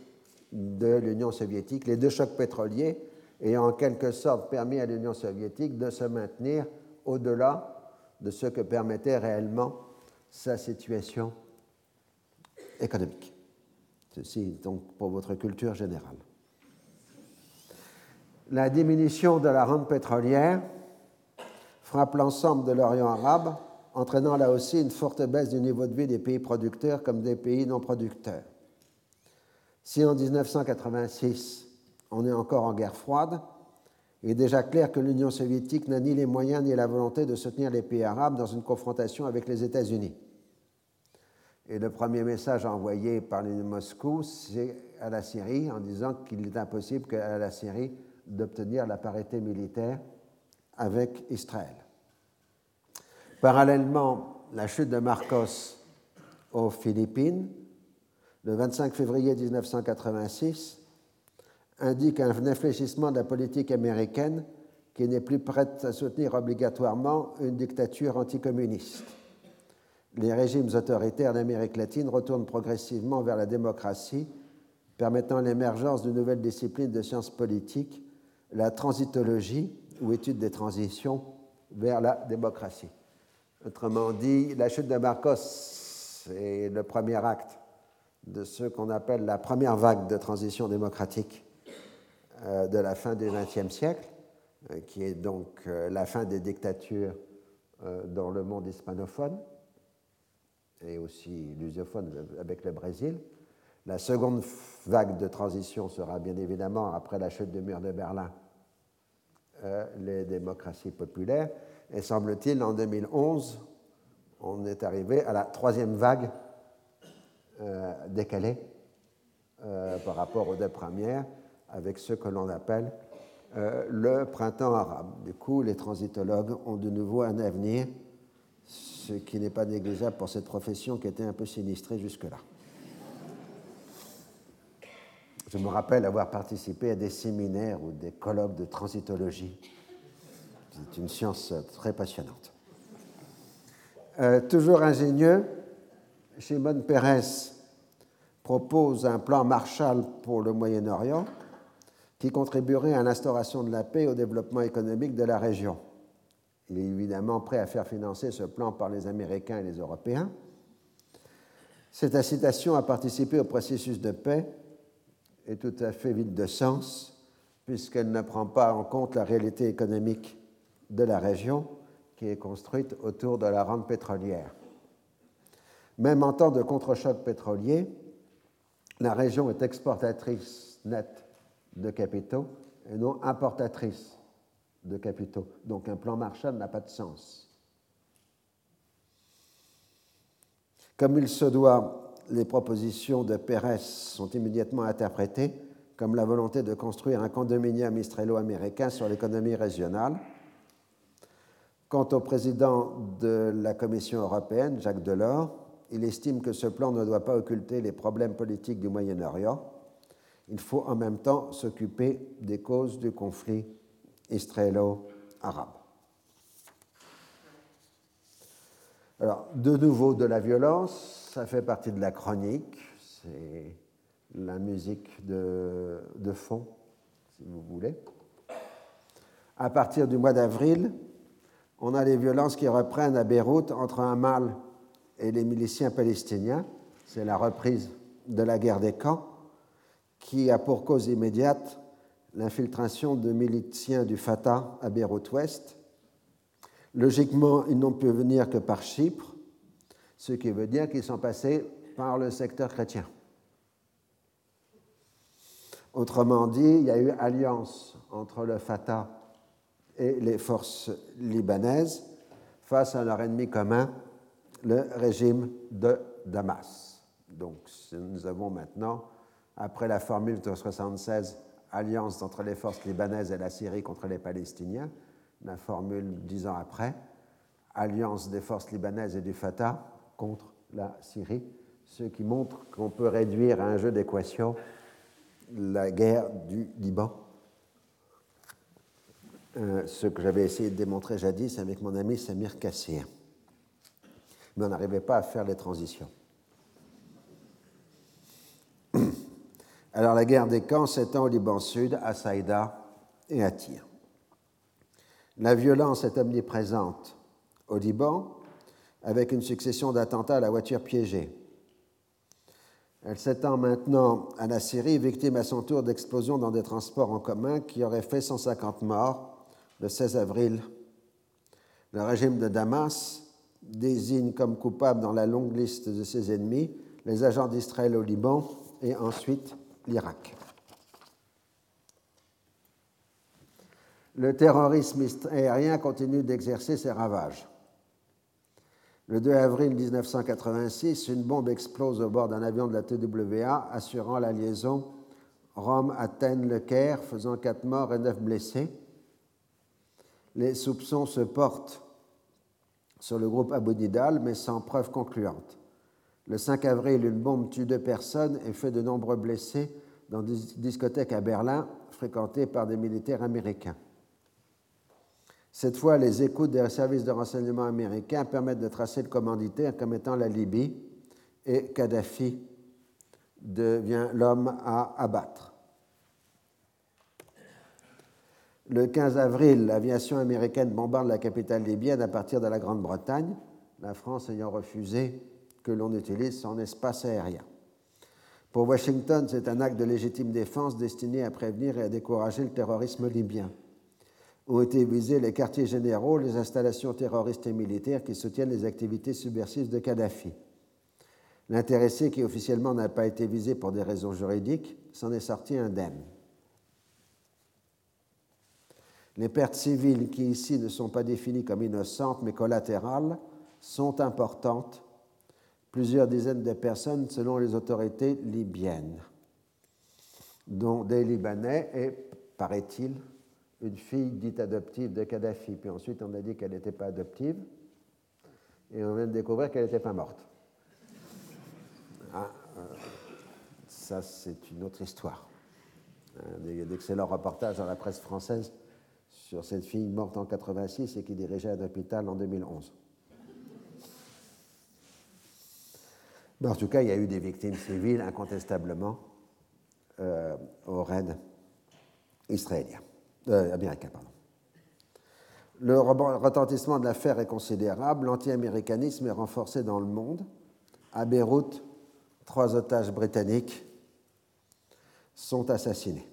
de l'Union soviétique, les deux chocs pétroliers ayant en quelque sorte permis à l'Union soviétique de se maintenir au-delà de ce que permettait réellement sa situation économique. Ceci donc pour votre culture générale. La diminution de la rente pétrolière frappe l'ensemble de l'Orient arabe entraînant là aussi une forte baisse du niveau de vie des pays producteurs comme des pays non producteurs. Si en 1986, on est encore en guerre froide, il est déjà clair que l'Union soviétique n'a ni les moyens ni la volonté de soutenir les pays arabes dans une confrontation avec les États-Unis. Et le premier message envoyé par Moscou, c'est à la Syrie en disant qu'il est impossible à la Syrie d'obtenir la parité militaire avec Israël. Parallèlement, la chute de Marcos aux Philippines, le 25 février 1986, indique un infléchissement de la politique américaine qui n'est plus prête à soutenir obligatoirement une dictature anticommuniste. Les régimes autoritaires d'Amérique latine retournent progressivement vers la démocratie, permettant l'émergence de nouvelles disciplines de sciences politiques, la transitologie ou étude des transitions vers la démocratie. Autrement dit, la chute de Marcos est le premier acte de ce qu'on appelle la première vague de transition démocratique euh, de la fin du XXe siècle, euh, qui est donc euh, la fin des dictatures dans le monde hispanophone et aussi lusophone avec le Brésil. La seconde vague de transition sera bien évidemment, après la chute du mur de Berlin, les démocraties populaires. Et semble-t-il, en 2011, on est arrivé à la troisième vague euh, décalée euh, par rapport aux deux premières, avec ce que l'on appelle euh, le printemps arabe. Du coup, les transitologues ont de nouveau un avenir, ce qui n'est pas négligeable pour cette profession qui était un peu sinistrée jusque-là. Je me rappelle avoir participé à des séminaires ou des colloques de transitologie c'est une science très passionnante. Euh, toujours ingénieux, Shimon Peres propose un plan Marshall pour le Moyen-Orient qui contribuerait à l'instauration de la paix et au développement économique de la région. Il est évidemment prêt à faire financer ce plan par les Américains et les Européens. Cette incitation à participer au processus de paix est tout à fait vide de sens puisqu'elle ne prend pas en compte la réalité économique de la région qui est construite autour de la rente pétrolière. Même en temps de contre-choc pétrolier, la région est exportatrice nette de capitaux et non importatrice de capitaux. Donc un plan Marshall n'a pas de sens. Comme il se doit, les propositions de Pérez sont immédiatement interprétées comme la volonté de construire un condominium israélo-américain sur l'économie régionale Quant au président de la Commission européenne, Jacques Delors, il estime que ce plan ne doit pas occulter les problèmes politiques du Moyen-Orient. Il faut en même temps s'occuper des causes du conflit israélo-arabe. Alors, de nouveau, de la violence, ça fait partie de la chronique, c'est la musique de, de fond, si vous voulez. À partir du mois d'avril, on a les violences qui reprennent à Beyrouth entre un mâle et les miliciens palestiniens. C'est la reprise de la guerre des camps qui a pour cause immédiate l'infiltration de miliciens du Fatah à Beyrouth-Ouest. Logiquement, ils n'ont pu venir que par Chypre, ce qui veut dire qu'ils sont passés par le secteur chrétien. Autrement dit, il y a eu alliance entre le Fatah et les forces libanaises face à leur ennemi commun, le régime de Damas. Donc nous avons maintenant, après la formule de 76, alliance entre les forces libanaises et la Syrie contre les Palestiniens, la formule dix ans après, alliance des forces libanaises et du Fatah contre la Syrie, ce qui montre qu'on peut réduire à un jeu d'équations la guerre du Liban euh, ce que j'avais essayé de démontrer jadis avec mon ami Samir Kassir. Mais on n'arrivait pas à faire les transitions. Alors la guerre des camps s'étend au Liban Sud, à Saïda et à Tyr. La violence est omniprésente au Liban, avec une succession d'attentats à la voiture piégée. Elle s'étend maintenant à la Syrie, victime à son tour d'explosions dans des transports en commun qui auraient fait 150 morts le 16 avril, le régime de Damas désigne comme coupables dans la longue liste de ses ennemis les agents d'Israël au Liban et ensuite l'Irak. Le terrorisme aérien continue d'exercer ses ravages. Le 2 avril 1986, une bombe explose au bord d'un avion de la TWA assurant la liaison Rome-Athènes-Le Caire, faisant quatre morts et neuf blessés les soupçons se portent sur le groupe Abu Nidal, mais sans preuve concluante. Le 5 avril, une bombe tue deux personnes et fait de nombreux blessés dans des discothèques à Berlin fréquentées par des militaires américains. Cette fois, les écoutes des services de renseignement américains permettent de tracer le commanditaire comme étant la Libye et Kadhafi devient l'homme à abattre. Le 15 avril, l'aviation américaine bombarde la capitale libyenne à partir de la Grande-Bretagne, la France ayant refusé que l'on utilise son espace aérien. Pour Washington, c'est un acte de légitime défense destiné à prévenir et à décourager le terrorisme libyen. Ont été visés les quartiers généraux, les installations terroristes et militaires qui soutiennent les activités subversives de Kadhafi. L'intéressé, qui officiellement n'a pas été visé pour des raisons juridiques, s'en est sorti indemne. Les pertes civiles, qui ici ne sont pas définies comme innocentes mais collatérales, sont importantes, plusieurs dizaines de personnes selon les autorités libyennes, dont des Libanais et, paraît-il, une fille dite adoptive de Kadhafi. Puis ensuite, on a dit qu'elle n'était pas adoptive, et on vient de découvrir qu'elle n'était pas morte. Ah, euh, ça, c'est une autre histoire. Il y a d'excellents reportages dans la presse française sur cette fille morte en 86 et qui dirigeait un hôpital en 2011. Mais en tout cas, il y a eu des victimes civiles incontestablement euh, au raid israélien, euh, américain. Pardon. Le retentissement de l'affaire est considérable, l'anti-américanisme est renforcé dans le monde. À Beyrouth, trois otages britanniques sont assassinés.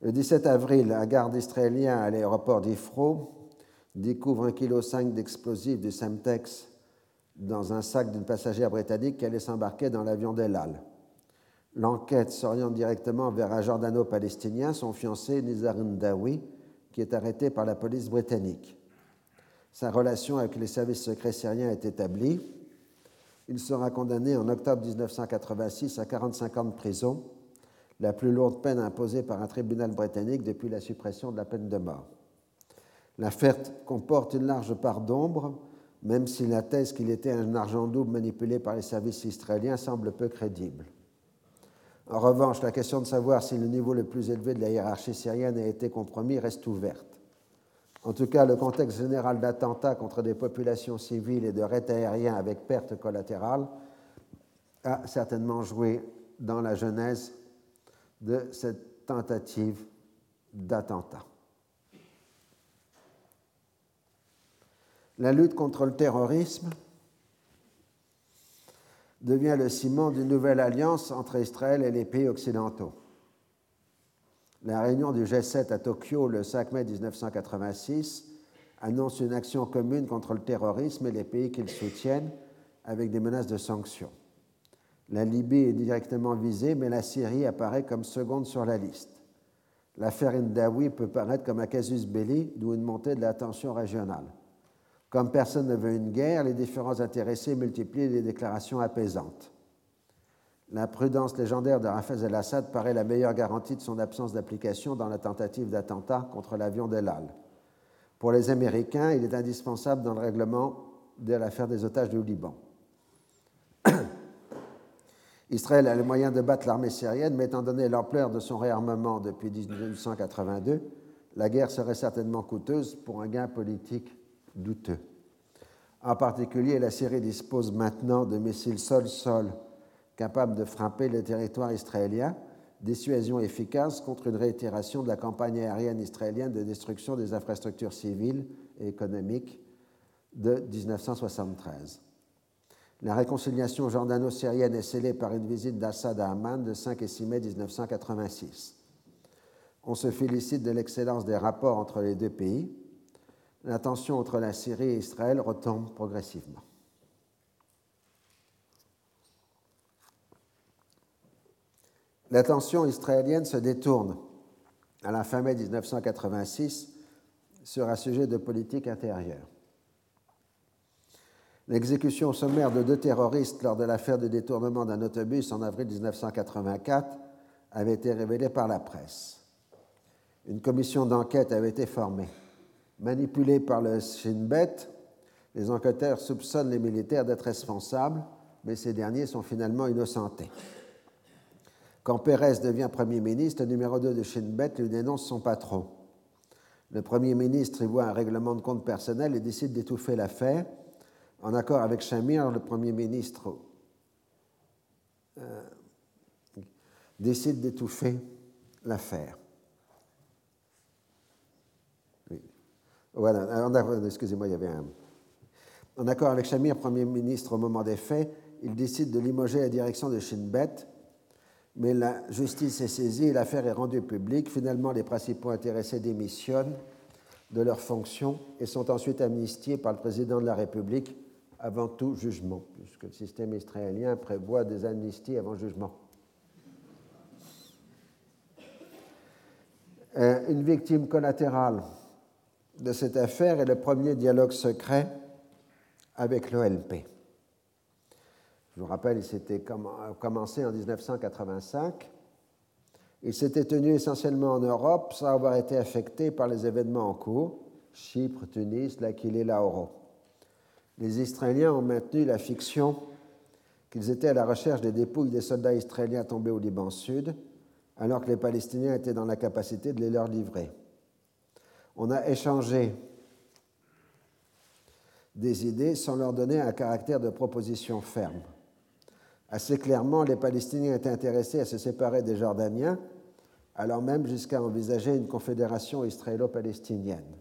Le 17 avril, un garde israélien à l'aéroport d'Ifro découvre 1,5 kg d'explosifs du Semtex dans un sac d'une passagère britannique qui allait s'embarquer dans l'avion d'El Al. L'enquête s'oriente directement vers un jordano-palestinien, son fiancé Nizarin Dawi, qui est arrêté par la police britannique. Sa relation avec les services secrets syriens est établie. Il sera condamné en octobre 1986 à 45 ans de prison la plus lourde peine imposée par un tribunal britannique depuis la suppression de la peine de mort. L'affaire comporte une large part d'ombre, même si la thèse qu'il était un argent double manipulé par les services israéliens semble peu crédible. En revanche, la question de savoir si le niveau le plus élevé de la hiérarchie syrienne a été compromis reste ouverte. En tout cas, le contexte général d'attentats contre des populations civiles et de raids aériens avec pertes collatérales a certainement joué dans la genèse de cette tentative d'attentat. La lutte contre le terrorisme devient le ciment d'une nouvelle alliance entre Israël et les pays occidentaux. La réunion du G7 à Tokyo le 5 mai 1986 annonce une action commune contre le terrorisme et les pays qui le soutiennent avec des menaces de sanctions. La Libye est directement visée, mais la Syrie apparaît comme seconde sur la liste. L'affaire Indawi peut paraître comme un casus belli, d'où une montée de la tension régionale. Comme personne ne veut une guerre, les différents intéressés multiplient les déclarations apaisantes. La prudence légendaire de Rafez el-Assad paraît la meilleure garantie de son absence d'application dans la tentative d'attentat contre l'avion d'El Al. Pour les Américains, il est indispensable dans le règlement de l'affaire des otages du Liban. Israël a les moyens de battre l'armée syrienne, mais étant donné l'ampleur de son réarmement depuis 1982, la guerre serait certainement coûteuse pour un gain politique douteux. En particulier, la Syrie dispose maintenant de missiles sol-sol capables de frapper le territoire israélien, dissuasion efficace contre une réitération de la campagne aérienne israélienne de destruction des infrastructures civiles et économiques de 1973. La réconciliation jordano-syrienne est scellée par une visite d'Assad à Amman de 5 et 6 mai 1986. On se félicite de l'excellence des rapports entre les deux pays. La tension entre la Syrie et Israël retombe progressivement. La tension israélienne se détourne à la fin mai 1986 sur un sujet de politique intérieure. L'exécution sommaire de deux terroristes lors de l'affaire de détournement d'un autobus en avril 1984 avait été révélée par la presse. Une commission d'enquête avait été formée. Manipulée par le Shin Bet, les enquêteurs soupçonnent les militaires d'être responsables, mais ces derniers sont finalement innocentés. Quand Pérez devient Premier ministre, le numéro 2 de Shin Bet lui dénonce son patron. Le Premier ministre y voit un règlement de compte personnel et décide d'étouffer l'affaire. En accord avec Shamir, le Premier ministre euh, décide d'étouffer l'affaire. Voilà, excusez-moi, il y avait un. En accord avec Shamir, Premier ministre au moment des faits, il décide de limoger la direction de Shin Bet, mais la justice est saisie et l'affaire est rendue publique. Finalement, les principaux intéressés démissionnent de leurs fonctions et sont ensuite amnistiés par le président de la République avant tout jugement, puisque le système israélien prévoit des amnisties avant jugement. Euh, une victime collatérale de cette affaire est le premier dialogue secret avec l'OLP. Je vous rappelle, il s'était commencé en 1985. Il s'était tenu essentiellement en Europe sans avoir été affecté par les événements en cours, Chypre, Tunis, l'Aquile et Laoro. Les Israéliens ont maintenu la fiction qu'ils étaient à la recherche des dépouilles des soldats israéliens tombés au Liban Sud, alors que les Palestiniens étaient dans la capacité de les leur livrer. On a échangé des idées sans leur donner un caractère de proposition ferme. Assez clairement, les Palestiniens étaient intéressés à se séparer des Jordaniens, allant même jusqu'à envisager une confédération israélo-palestinienne.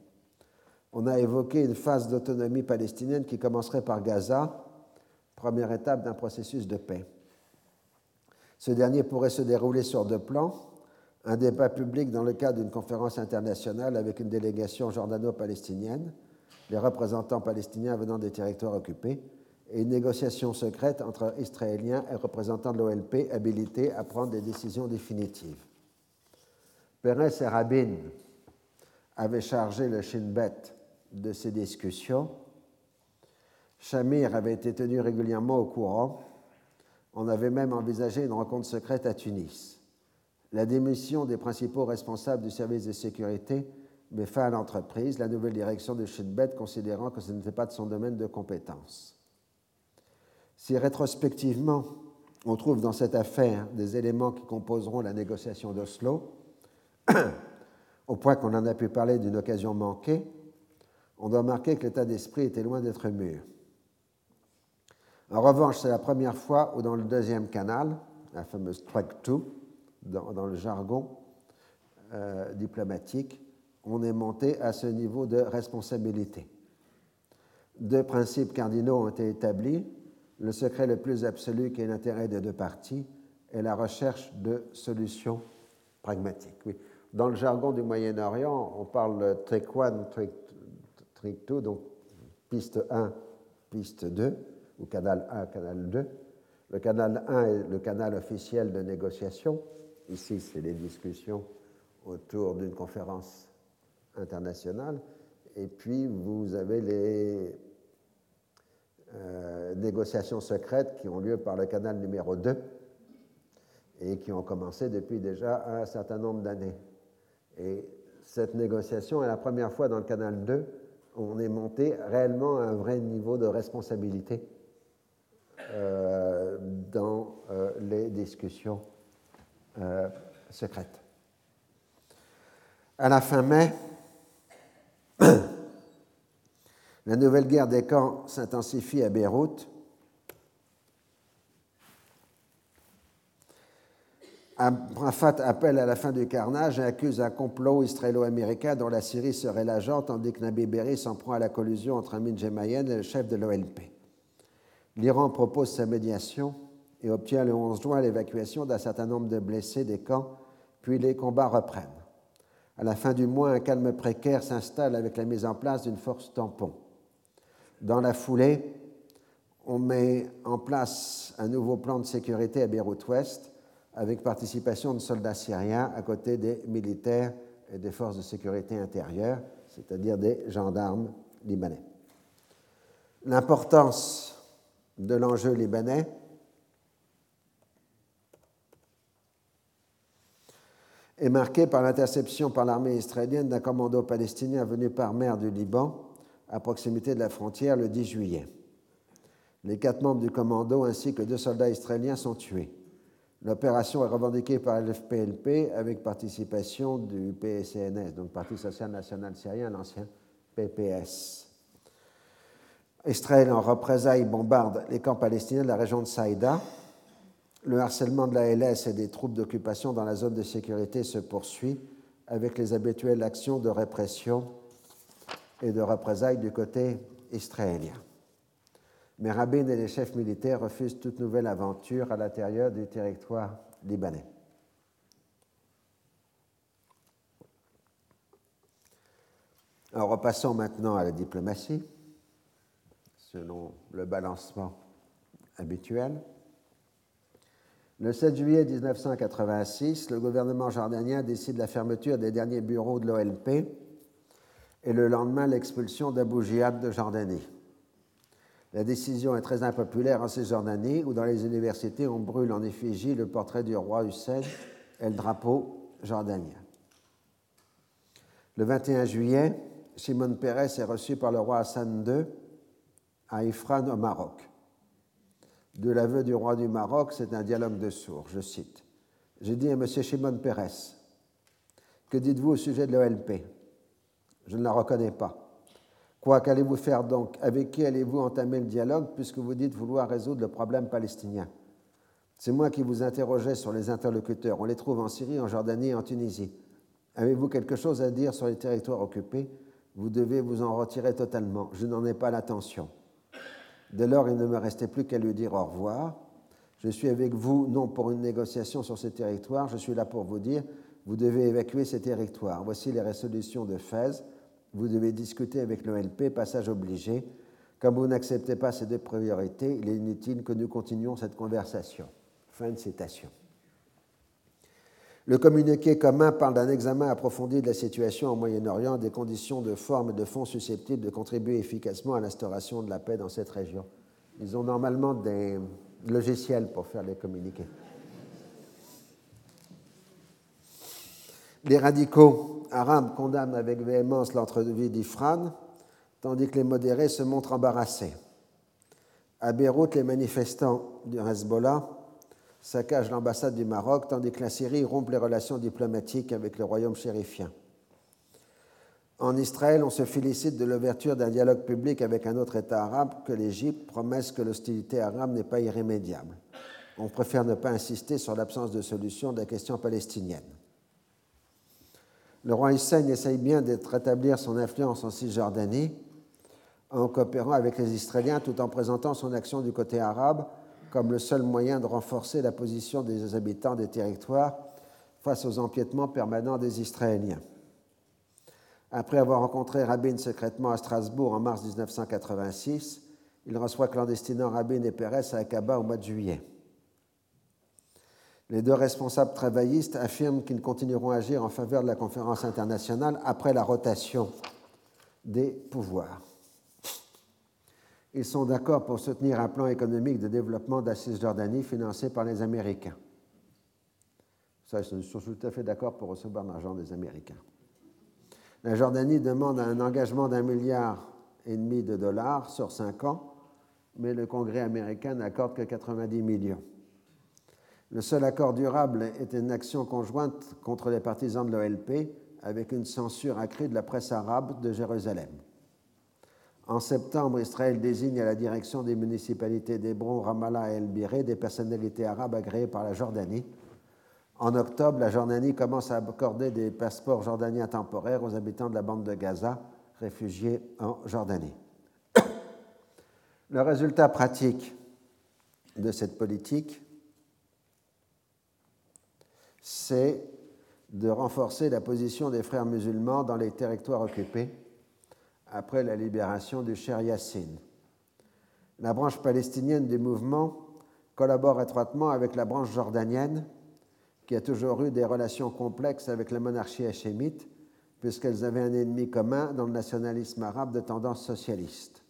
On a évoqué une phase d'autonomie palestinienne qui commencerait par Gaza, première étape d'un processus de paix. Ce dernier pourrait se dérouler sur deux plans un débat public dans le cadre d'une conférence internationale avec une délégation jordano-palestinienne, les représentants palestiniens venant des territoires occupés, et une négociation secrète entre Israéliens et représentants de l'OLP habilités à prendre des décisions définitives. Pérez et Rabin avaient chargé le Shin Bet de ces discussions. Shamir avait été tenu régulièrement au courant. On avait même envisagé une rencontre secrète à Tunis. La démission des principaux responsables du service de sécurité met fin à l'entreprise, la nouvelle direction de Shin Bet considérant que ce n'était pas de son domaine de compétence. Si rétrospectivement, on trouve dans cette affaire des éléments qui composeront la négociation d'Oslo, au point qu'on en a pu parler d'une occasion manquée, on doit marquer que l'état d'esprit était loin d'être mûr. En revanche, c'est la première fois où dans le deuxième canal, la fameuse track 2, dans, le jargon euh, diplomatique, on est monté à ce niveau de responsabilité. Deux principes cardinaux ont été établis le secret le plus absolu qui est l'intérêt des deux parties est la recherche de solutions pragmatiques. Dans le jargon du Moyen-Orient, on parle de trick 1, trick 2, donc piste 1, piste 2, ou canal 1, canal 2. Le canal 1 est le canal officiel de négociation. Ici, c'est les discussions autour d'une conférence internationale. Et puis, vous avez les euh, négociations secrètes qui ont lieu par le canal numéro 2 et qui ont commencé depuis déjà un certain nombre d'années. Et cette négociation est la première fois dans le canal 2 où on est monté réellement à un vrai niveau de responsabilité euh, dans euh, les discussions secrètes. À la fin mai, La nouvelle guerre des camps s'intensifie à Beyrouth. Arafat appelle à la fin du carnage et accuse un complot israélo-américain dont la Syrie serait l'agent, tandis que Nabi Berri s'en prend à la collusion entre Amin Jemayen et le chef de l'OLP. L'Iran propose sa médiation et obtient le 11 juin l'évacuation d'un certain nombre de blessés des camps, puis les combats reprennent. À la fin du mois, un calme précaire s'installe avec la mise en place d'une force tampon. Dans la foulée, on met en place un nouveau plan de sécurité à Beyrouth-Ouest avec participation de soldats syriens à côté des militaires et des forces de sécurité intérieure, c'est-à-dire des gendarmes libanais. L'importance de l'enjeu libanais est marquée par l'interception par l'armée israélienne d'un commando palestinien venu par mer du Liban à proximité de la frontière le 10 juillet. Les quatre membres du commando ainsi que deux soldats israéliens sont tués. L'opération est revendiquée par l'FPLP avec participation du PSCNS, donc Parti social national syrien, l'ancien PPS. Israël, en représailles, bombarde les camps palestiniens de la région de Saïda. Le harcèlement de la LS et des troupes d'occupation dans la zone de sécurité se poursuit avec les habituelles actions de répression et de représailles du côté israélien. Mais Rabin et les chefs militaires refusent toute nouvelle aventure à l'intérieur du territoire libanais. Alors repassons maintenant à la diplomatie, selon le balancement habituel. Le 7 juillet 1986, le gouvernement jordanien décide la fermeture des derniers bureaux de l'OLP et le lendemain l'expulsion d'Abu Jihad de Jordanie. La décision est très impopulaire en Cisjordanie, où dans les universités on brûle en effigie le portrait du roi Hussein et le drapeau jordanien. Le 21 juillet, Simone Pérez est reçu par le roi Hassan II à Ifran au Maroc. De l'aveu du roi du Maroc, c'est un dialogue de sourds, je cite. J'ai dit à M. Shimon Pérez, que dites-vous au sujet de l'OLP Je ne la reconnais pas. Quoi qu'allez-vous faire donc? Avec qui allez-vous entamer le dialogue puisque vous dites vouloir résoudre le problème palestinien? C'est moi qui vous interrogeais sur les interlocuteurs. On les trouve en Syrie, en Jordanie et en Tunisie. Avez-vous quelque chose à dire sur les territoires occupés? Vous devez vous en retirer totalement. Je n'en ai pas l'intention. Dès lors, il ne me restait plus qu'à lui dire au revoir. Je suis avec vous non pour une négociation sur ces territoires, je suis là pour vous dire, vous devez évacuer ces territoires. Voici les résolutions de Fès vous devez discuter avec l'OLP, passage obligé. Comme vous n'acceptez pas ces deux priorités, il est inutile que nous continuions cette conversation. Fin de citation. Le communiqué commun parle d'un examen approfondi de la situation au Moyen-Orient, des conditions de forme et de fond susceptibles de contribuer efficacement à l'instauration de la paix dans cette région. Ils ont normalement des logiciels pour faire les communiqués. Les radicaux arabes condamnent avec véhémence l'entrevue d'Ifran, tandis que les modérés se montrent embarrassés. À Beyrouth, les manifestants du Hezbollah saccagent l'ambassade du Maroc, tandis que la Syrie rompt les relations diplomatiques avec le royaume chérifien. En Israël, on se félicite de l'ouverture d'un dialogue public avec un autre État arabe que l'Égypte, promesse que l'hostilité arabe n'est pas irrémédiable. On préfère ne pas insister sur l'absence de solution de la question palestinienne. Le roi Hussein essaye bien de rétablir son influence en Cisjordanie en coopérant avec les Israéliens tout en présentant son action du côté arabe comme le seul moyen de renforcer la position des habitants des territoires face aux empiètements permanents des Israéliens. Après avoir rencontré Rabin secrètement à Strasbourg en mars 1986, il reçoit clandestinement Rabin et Pérez à Akaba au mois de juillet. Les deux responsables travaillistes affirment qu'ils continueront à agir en faveur de la conférence internationale après la rotation des pouvoirs. Ils sont d'accord pour soutenir un plan économique de développement de la Cisjordanie financé par les Américains. Ils sont tout à fait d'accord pour recevoir l'argent des Américains. La Jordanie demande un engagement d'un milliard et demi de dollars sur cinq ans, mais le Congrès américain n'accorde que 90 millions. Le seul accord durable est une action conjointe contre les partisans de l'OLP avec une censure accrue de la presse arabe de Jérusalem. En septembre, Israël désigne à la direction des municipalités d'Hébron, Ramallah et El Biré des personnalités arabes agréées par la Jordanie. En octobre, la Jordanie commence à accorder des passeports jordaniens temporaires aux habitants de la bande de Gaza, réfugiés en Jordanie. Le résultat pratique de cette politique c'est de renforcer la position des frères musulmans dans les territoires occupés après la libération du Cher Yassine. La branche palestinienne du mouvement collabore étroitement avec la branche jordanienne, qui a toujours eu des relations complexes avec la monarchie hachémite, puisqu'elles avaient un ennemi commun dans le nationalisme arabe de tendance socialiste.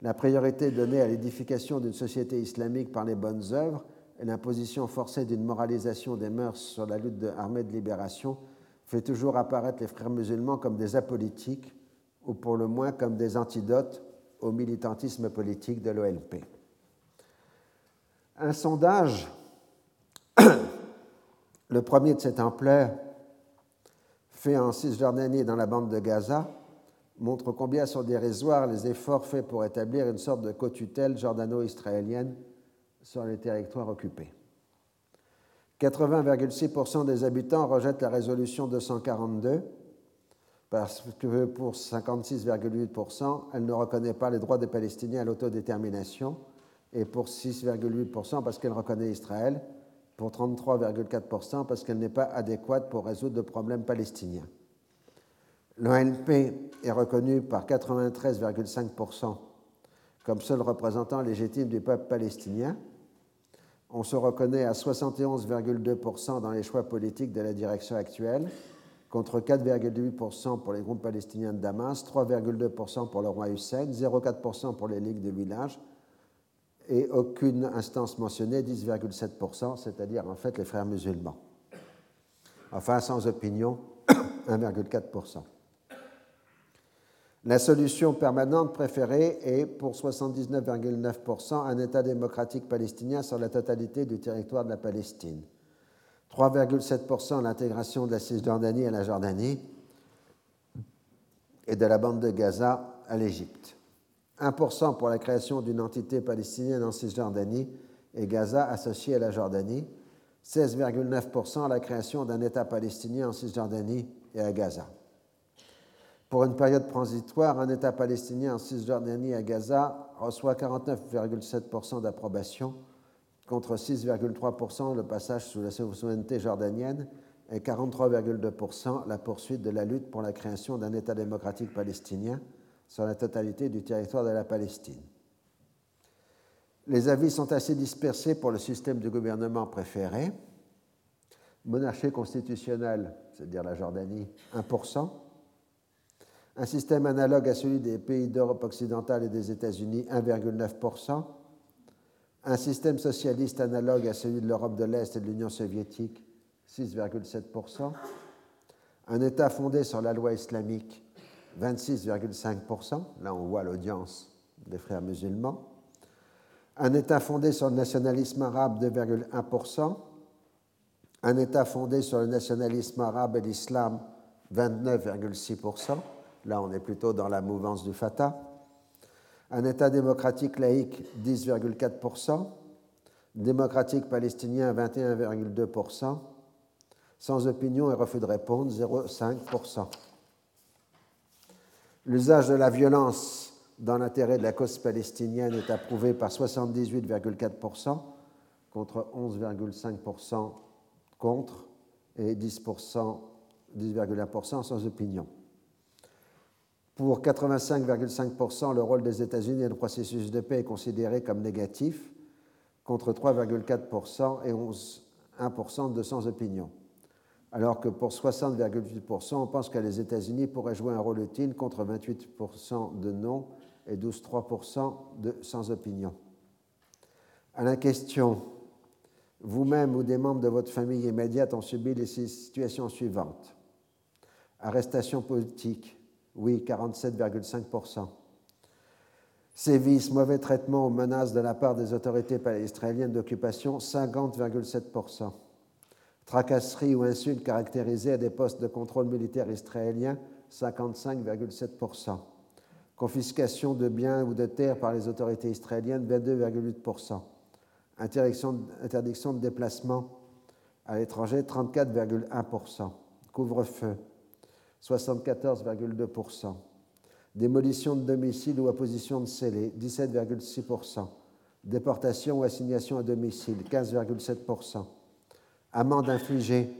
La priorité donnée à l'édification d'une société islamique par les bonnes œuvres et l'imposition forcée d'une moralisation des mœurs sur la lutte de armée de libération fait toujours apparaître les frères musulmans comme des apolitiques ou pour le moins comme des antidotes au militantisme politique de l'OLP. Un sondage Le premier de cette ampleur, fait en Cisjordanie et dans la bande de Gaza, montre combien sont dérisoires les efforts faits pour établir une sorte de co-tutelle jordano-israélienne sur les territoires occupés. 80,6% des habitants rejettent la résolution 242 parce que pour 56,8%, elle ne reconnaît pas les droits des Palestiniens à l'autodétermination et pour 6,8% parce qu'elle reconnaît Israël, pour 33,4% parce qu'elle n'est pas adéquate pour résoudre le problème palestinien. L'ONP est reconnu par 93,5% comme seul représentant légitime du peuple palestinien. On se reconnaît à 71,2% dans les choix politiques de la direction actuelle, contre 4,8% pour les groupes palestiniens de Damas, 3,2% pour le roi Hussein, 0,4% pour les ligues de village et aucune instance mentionnée, 10,7%, c'est-à-dire en fait les frères musulmans. Enfin, sans opinion, 1,4%. La solution permanente préférée est pour 79,9% un État démocratique palestinien sur la totalité du territoire de la Palestine. 3,7% l'intégration de la Cisjordanie à la Jordanie et de la bande de Gaza à l'Égypte. 1% pour la création d'une entité palestinienne en Cisjordanie et Gaza associée à la Jordanie. 16,9% la création d'un État palestinien en Cisjordanie et à Gaza. Pour une période transitoire, un État palestinien en Cisjordanie et à Gaza reçoit 49,7% d'approbation contre 6,3% le passage sous la souveraineté jordanienne et 43,2% la poursuite de la lutte pour la création d'un État démocratique palestinien sur la totalité du territoire de la Palestine. Les avis sont assez dispersés pour le système de gouvernement préféré. Monarchie constitutionnelle, c'est-à-dire la Jordanie, 1%. Un système analogue à celui des pays d'Europe occidentale et des États-Unis, 1,9% un système socialiste analogue à celui de l'Europe de l'Est et de l'Union soviétique, 6,7%, un État fondé sur la loi islamique, 26,5%, là on voit l'audience des frères musulmans, un État fondé sur le nationalisme arabe, 2,1%, un État fondé sur le nationalisme arabe et l'islam, 29,6%, là on est plutôt dans la mouvance du Fatah, un État démocratique laïque 10,4%, démocratique palestinien 21,2%, sans opinion et refus de répondre 0,5%. L'usage de la violence dans l'intérêt de la cause palestinienne est approuvé par 78,4% contre 11,5% contre et 10%, 10,1% sans opinion. Pour 85,5%, le rôle des États-Unis dans le processus de paix est considéré comme négatif, contre 3,4% et 11,1% de sans opinion. Alors que pour 60,8%, on pense que les États-Unis pourraient jouer un rôle utile contre 28% de non et 12,3% de sans opinion. À la question, vous-même ou des membres de votre famille immédiate ont subi les situations suivantes. Arrestation politique, oui, 47,5%. Sévices, mauvais traitement ou menaces de la part des autorités israéliennes d'occupation, 50,7%. Tracasseries ou insultes caractérisées à des postes de contrôle militaire israéliens, 55,7%. Confiscation de biens ou de terres par les autorités israéliennes, 22,8%. Interdiction, interdiction de déplacement à l'étranger, 34,1%. Couvre-feu, 74,2%. Démolition de domicile ou opposition de scellé, 17,6%. Déportation ou assignation à domicile, 15,7%. Amende infligée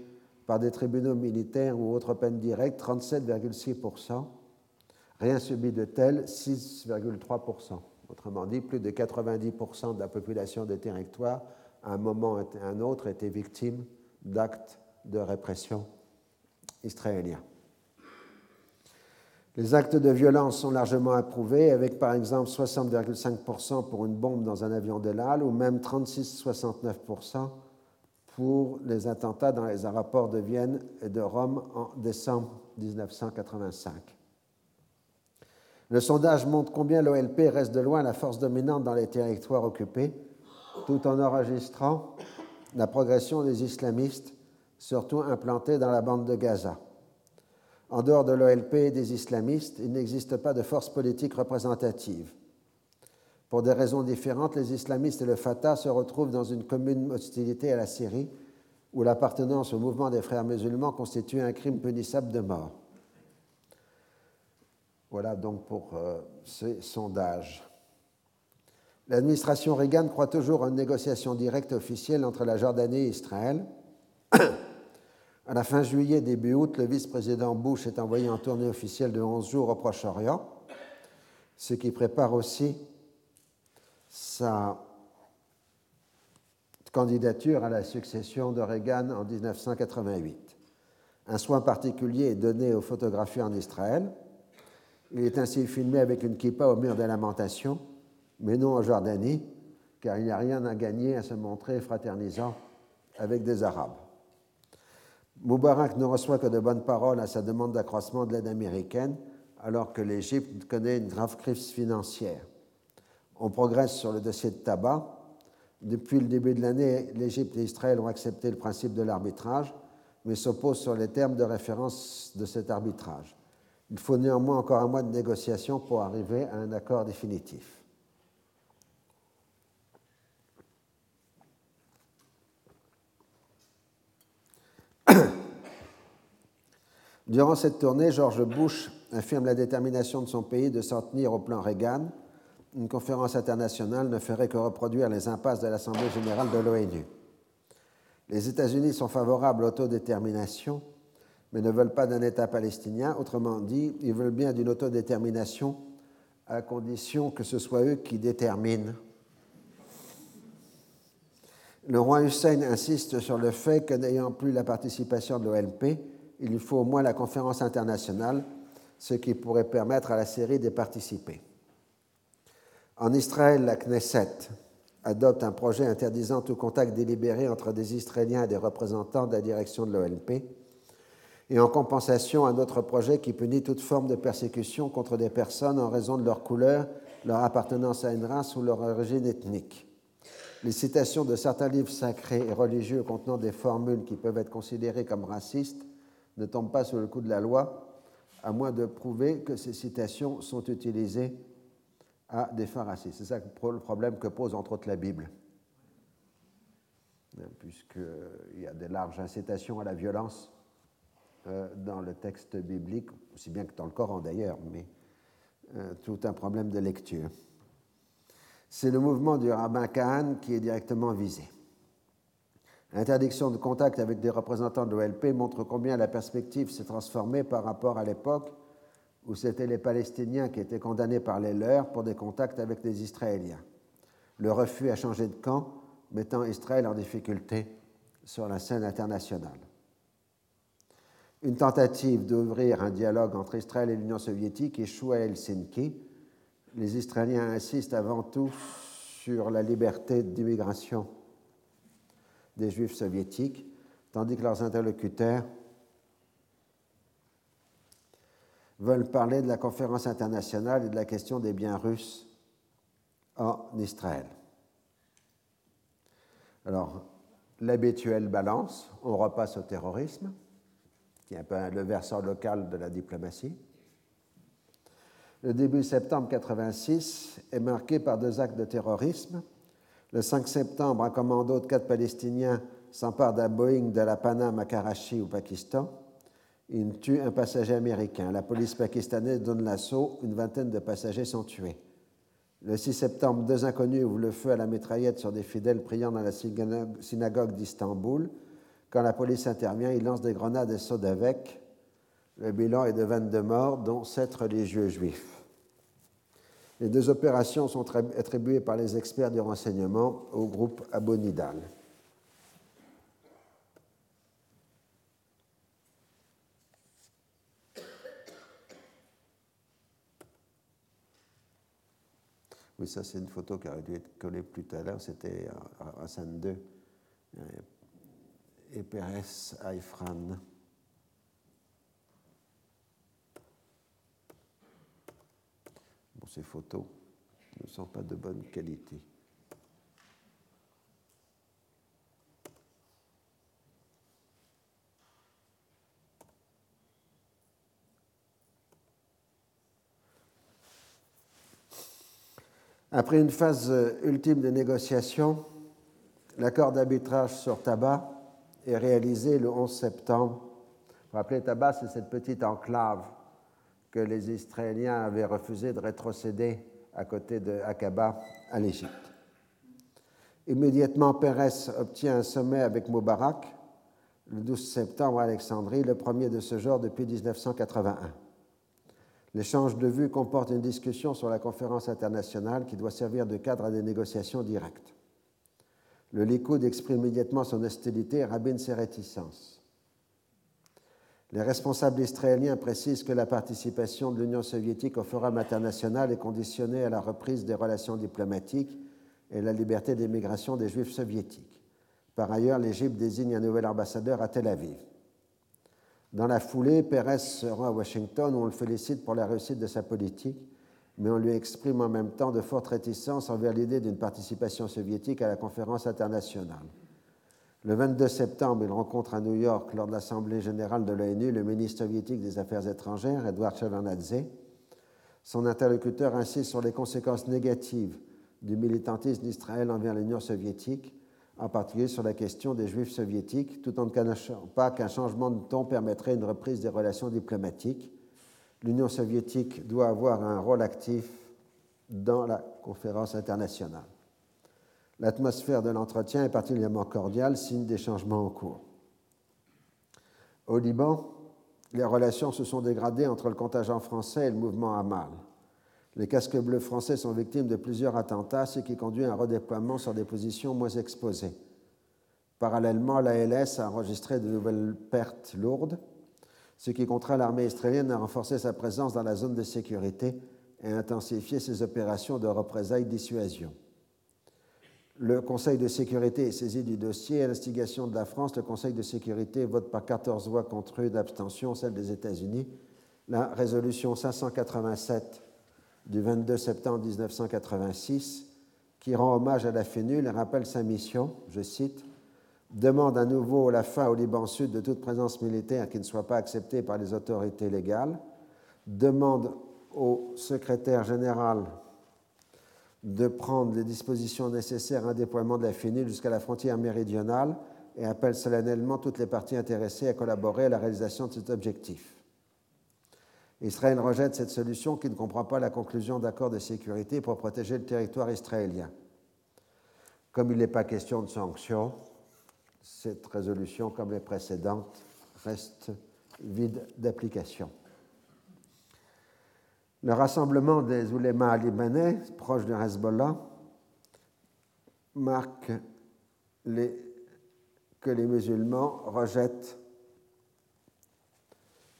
par des tribunaux militaires ou autres peines directes, 37,6%. Rien subi de tel, 6,3%. Autrement dit, plus de 90% de la population des territoires, à un moment ou à un autre, étaient victimes d'actes de répression israéliens. Les actes de violence sont largement approuvés, avec par exemple 60,5% pour une bombe dans un avion de l'AL ou même 36,69% pour les attentats dans les aéroports de Vienne et de Rome en décembre 1985. Le sondage montre combien l'OLP reste de loin la force dominante dans les territoires occupés, tout en enregistrant la progression des islamistes surtout implantés dans la bande de Gaza. En dehors de l'OLP et des islamistes, il n'existe pas de force politique représentative. Pour des raisons différentes, les islamistes et le Fatah se retrouvent dans une commune hostilité à la Syrie, où l'appartenance au mouvement des frères musulmans constitue un crime punissable de mort. Voilà donc pour euh, ces sondages. L'administration Reagan croit toujours en une négociation directe officielle entre la Jordanie et Israël. à la fin juillet, début août, le vice-président Bush est envoyé en tournée officielle de 11 jours au Proche-Orient, ce qui prépare aussi sa candidature à la succession de Reagan en 1988. Un soin particulier est donné aux photographies en Israël. Il est ainsi filmé avec une kippa au mur des lamentations, mais non en Jordanie, car il n'y a rien à gagner à se montrer fraternisant avec des Arabes. Moubarak ne reçoit que de bonnes paroles à sa demande d'accroissement de l'aide américaine, alors que l'Égypte connaît une grave crise financière. On progresse sur le dossier de tabac. Depuis le début de l'année, l'Égypte et Israël ont accepté le principe de l'arbitrage, mais s'opposent sur les termes de référence de cet arbitrage. Il faut néanmoins encore un mois de négociation pour arriver à un accord définitif. Durant cette tournée, George Bush affirme la détermination de son pays de s'en tenir au plan Reagan une conférence internationale ne ferait que reproduire les impasses de l'Assemblée générale de l'ONU. Les États-Unis sont favorables à l'autodétermination, mais ne veulent pas d'un État palestinien. Autrement dit, ils veulent bien d'une autodétermination à condition que ce soit eux qui déterminent. Le roi Hussein insiste sur le fait que n'ayant plus la participation de l'OLP, il lui faut au moins la conférence internationale, ce qui pourrait permettre à la série de participer. En Israël, la Knesset adopte un projet interdisant tout contact délibéré entre des Israéliens et des représentants de la direction de l'OLP, et en compensation, un autre projet qui punit toute forme de persécution contre des personnes en raison de leur couleur, leur appartenance à une race ou leur origine ethnique. Les citations de certains livres sacrés et religieux contenant des formules qui peuvent être considérées comme racistes ne tombent pas sous le coup de la loi, à moins de prouver que ces citations sont utilisées à des fins racistes. C'est ça le problème que pose entre autres la Bible, hein, puisqu'il y a des larges incitations à la violence euh, dans le texte biblique, aussi bien que dans le Coran d'ailleurs, mais euh, tout un problème de lecture. C'est le mouvement du rabbin Kahan qui est directement visé. L'interdiction de contact avec des représentants de l'OLP montre combien la perspective s'est transformée par rapport à l'époque où c'étaient les Palestiniens qui étaient condamnés par les leurs pour des contacts avec les Israéliens. Le refus a changé de camp, mettant Israël en difficulté sur la scène internationale. Une tentative d'ouvrir un dialogue entre Israël et l'Union soviétique échoue à Helsinki. Les Israéliens insistent avant tout sur la liberté d'immigration des Juifs soviétiques, tandis que leurs interlocuteurs veulent parler de la conférence internationale et de la question des biens russes en Israël. Alors, l'habituelle balance, on repasse au terrorisme, qui est un peu le versant local de la diplomatie. Le début septembre 86 est marqué par deux actes de terrorisme. Le 5 septembre, un commando de quatre Palestiniens s'empare d'un Boeing de la Paname à Karachi au Pakistan il tue un passager américain. La police pakistanaise donne l'assaut. Une vingtaine de passagers sont tués. Le 6 septembre, deux inconnus ouvrent le feu à la mitraillette sur des fidèles priant dans la synagogue d'Istanbul. Quand la police intervient, ils lancent des grenades et sautent avec. Le bilan est de 22 morts, dont 7 religieux juifs. Les deux opérations sont attribuées par les experts du renseignement au groupe Abonidal. Oui, ça, c'est une photo qui aurait dû être collée plus à l'heure. C'était à Hassan II et Pérez Aifran. Bon, ces photos ne sont pas de bonne qualité. Après une phase euh, ultime de négociation, l'accord d'arbitrage sur Tabac est réalisé le 11 septembre. Vous vous rappelez, Tabac, c'est cette petite enclave que les Israéliens avaient refusé de rétrocéder à côté de Aqaba à l'Égypte. Immédiatement, Pérez obtient un sommet avec Moubarak le 12 septembre à Alexandrie, le premier de ce genre depuis 1981. L'échange de vues comporte une discussion sur la conférence internationale qui doit servir de cadre à des négociations directes. Le Likoud exprime immédiatement son hostilité et rabine ses réticences. Les responsables israéliens précisent que la participation de l'Union soviétique au Forum international est conditionnée à la reprise des relations diplomatiques et la liberté d'émigration des Juifs soviétiques. Par ailleurs, l'Égypte désigne un nouvel ambassadeur à Tel Aviv. Dans la foulée, Pérez se rend à Washington où on le félicite pour la réussite de sa politique mais on lui exprime en même temps de fortes réticences envers l'idée d'une participation soviétique à la conférence internationale. Le 22 septembre, il rencontre à New York, lors de l'Assemblée générale de l'ONU, le ministre soviétique des Affaires étrangères, Edouard Shevardnadze. Son interlocuteur insiste sur les conséquences négatives du militantisme d'Israël envers l'Union soviétique, en particulier sur la question des Juifs soviétiques, tout en ne cachant pas qu'un changement de ton permettrait une reprise des relations diplomatiques l'Union soviétique doit avoir un rôle actif dans la conférence internationale. L'atmosphère de l'entretien est particulièrement cordiale, signe des changements en cours. Au Liban, les relations se sont dégradées entre le contingent français et le mouvement Hamal. Les casques bleus français sont victimes de plusieurs attentats, ce qui conduit à un redéploiement sur des positions moins exposées. Parallèlement, l'ALS a enregistré de nouvelles pertes lourdes ce qui contraint l'armée israélienne à renforcer sa présence dans la zone de sécurité et à intensifier ses opérations de représailles dissuasion. Le Conseil de sécurité est saisi du dossier. À l'instigation de la France, le Conseil de sécurité vote par 14 voix contre une abstention, celle des États-Unis, la résolution 587 du 22 septembre 1986, qui rend hommage à la FENUL et rappelle sa mission, je cite, demande à nouveau la fin au Liban Sud de toute présence militaire qui ne soit pas acceptée par les autorités légales, demande au secrétaire général de prendre les dispositions nécessaires à un déploiement de la FINI jusqu'à la frontière méridionale et appelle solennellement toutes les parties intéressées à collaborer à la réalisation de cet objectif. Israël rejette cette solution qui ne comprend pas la conclusion d'accords de sécurité pour protéger le territoire israélien. Comme il n'est pas question de sanctions, cette résolution, comme les précédentes, reste vide d'application. Le rassemblement des oulémas libanais, proches de Hezbollah, marque que les musulmans rejettent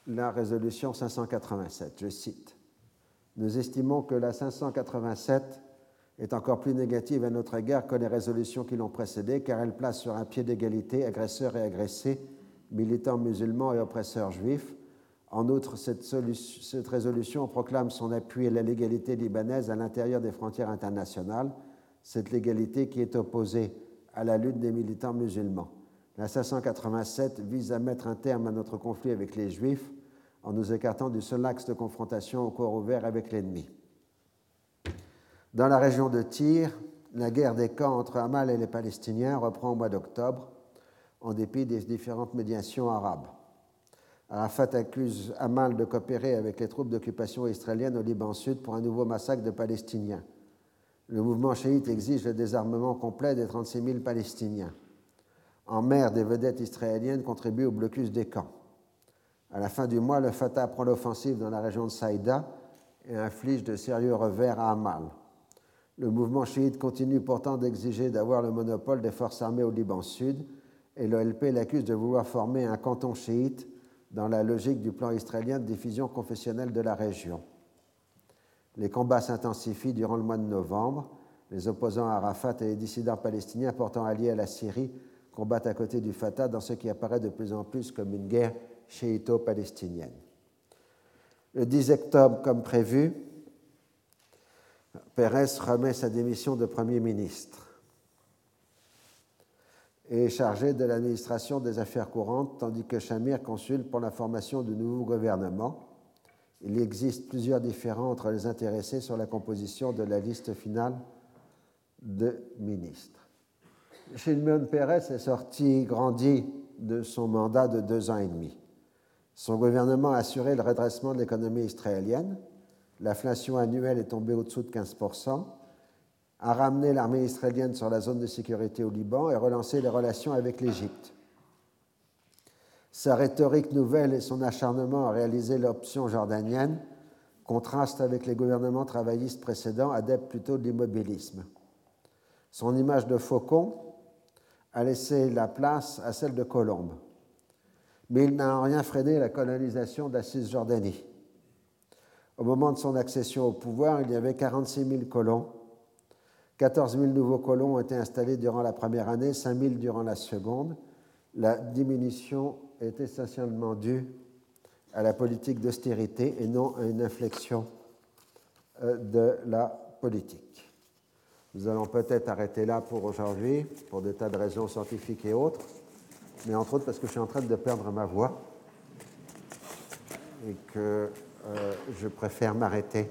la résolution 587. Je cite Nous estimons que la 587 est encore plus négative à notre égard que les résolutions qui l'ont précédée, car elle place sur un pied d'égalité agresseurs et agressés, militants musulmans et oppresseurs juifs. En outre, cette, résolution proclame son appui à la légalité libanaise à l'intérieur des frontières internationales, cette légalité qui est opposée à la lutte des militants musulmans. La 587 vise à mettre un terme à notre conflit avec les Juifs en nous écartant du seul axe de confrontation au corps ouvert avec l'ennemi. Dans la région de Tyr, la guerre des camps entre Hamal et les Palestiniens reprend au mois d'octobre, en dépit des différentes médiations arabes. Arafat accuse Hamal de coopérer avec les troupes d'occupation israéliennes au Liban Sud pour un nouveau massacre de Palestiniens. Le mouvement chiite exige le désarmement complet des 36 000 Palestiniens. En mer, des vedettes israéliennes contribuent au blocus des camps. À la fin du mois, le Fatah prend l'offensive dans la région de Saïda et inflige de sérieux revers à Hamal. Le mouvement chiite continue pourtant d'exiger d'avoir le monopole des forces armées au Liban Sud et l'OLP l'accuse de vouloir former un canton chiite dans la logique du plan israélien de diffusion confessionnelle de la région. Les combats s'intensifient durant le mois de novembre. Les opposants à Arafat et les dissidents palestiniens portant alliés à la Syrie combattent à côté du Fatah dans ce qui apparaît de plus en plus comme une guerre chiito-palestinienne. Le 10 octobre, comme prévu, Pérez remet sa démission de Premier ministre est chargé de l'administration des affaires courantes, tandis que Chamir consulte pour la formation du nouveau gouvernement. Il existe plusieurs différends entre les intéressés sur la composition de la liste finale de ministres. Shimon Peres est sorti grandi de son mandat de deux ans et demi. Son gouvernement a assuré le redressement de l'économie israélienne. L'inflation annuelle est tombée au-dessous de 15%, a ramené l'armée israélienne sur la zone de sécurité au Liban et relancé les relations avec l'Égypte. Sa rhétorique nouvelle et son acharnement à réaliser l'option jordanienne contrastent avec les gouvernements travaillistes précédents, adeptes plutôt de l'immobilisme. Son image de faucon a laissé la place à celle de colombe, mais il n'a en rien freiné la colonisation de la Cisjordanie. Au moment de son accession au pouvoir, il y avait 46 000 colons. 14 000 nouveaux colons ont été installés durant la première année, 5 000 durant la seconde. La diminution est essentiellement due à la politique d'austérité et non à une inflexion euh, de la politique. Nous allons peut-être arrêter là pour aujourd'hui, pour des tas de raisons scientifiques et autres, mais entre autres parce que je suis en train de perdre ma voix et que euh, je préfère m'arrêter.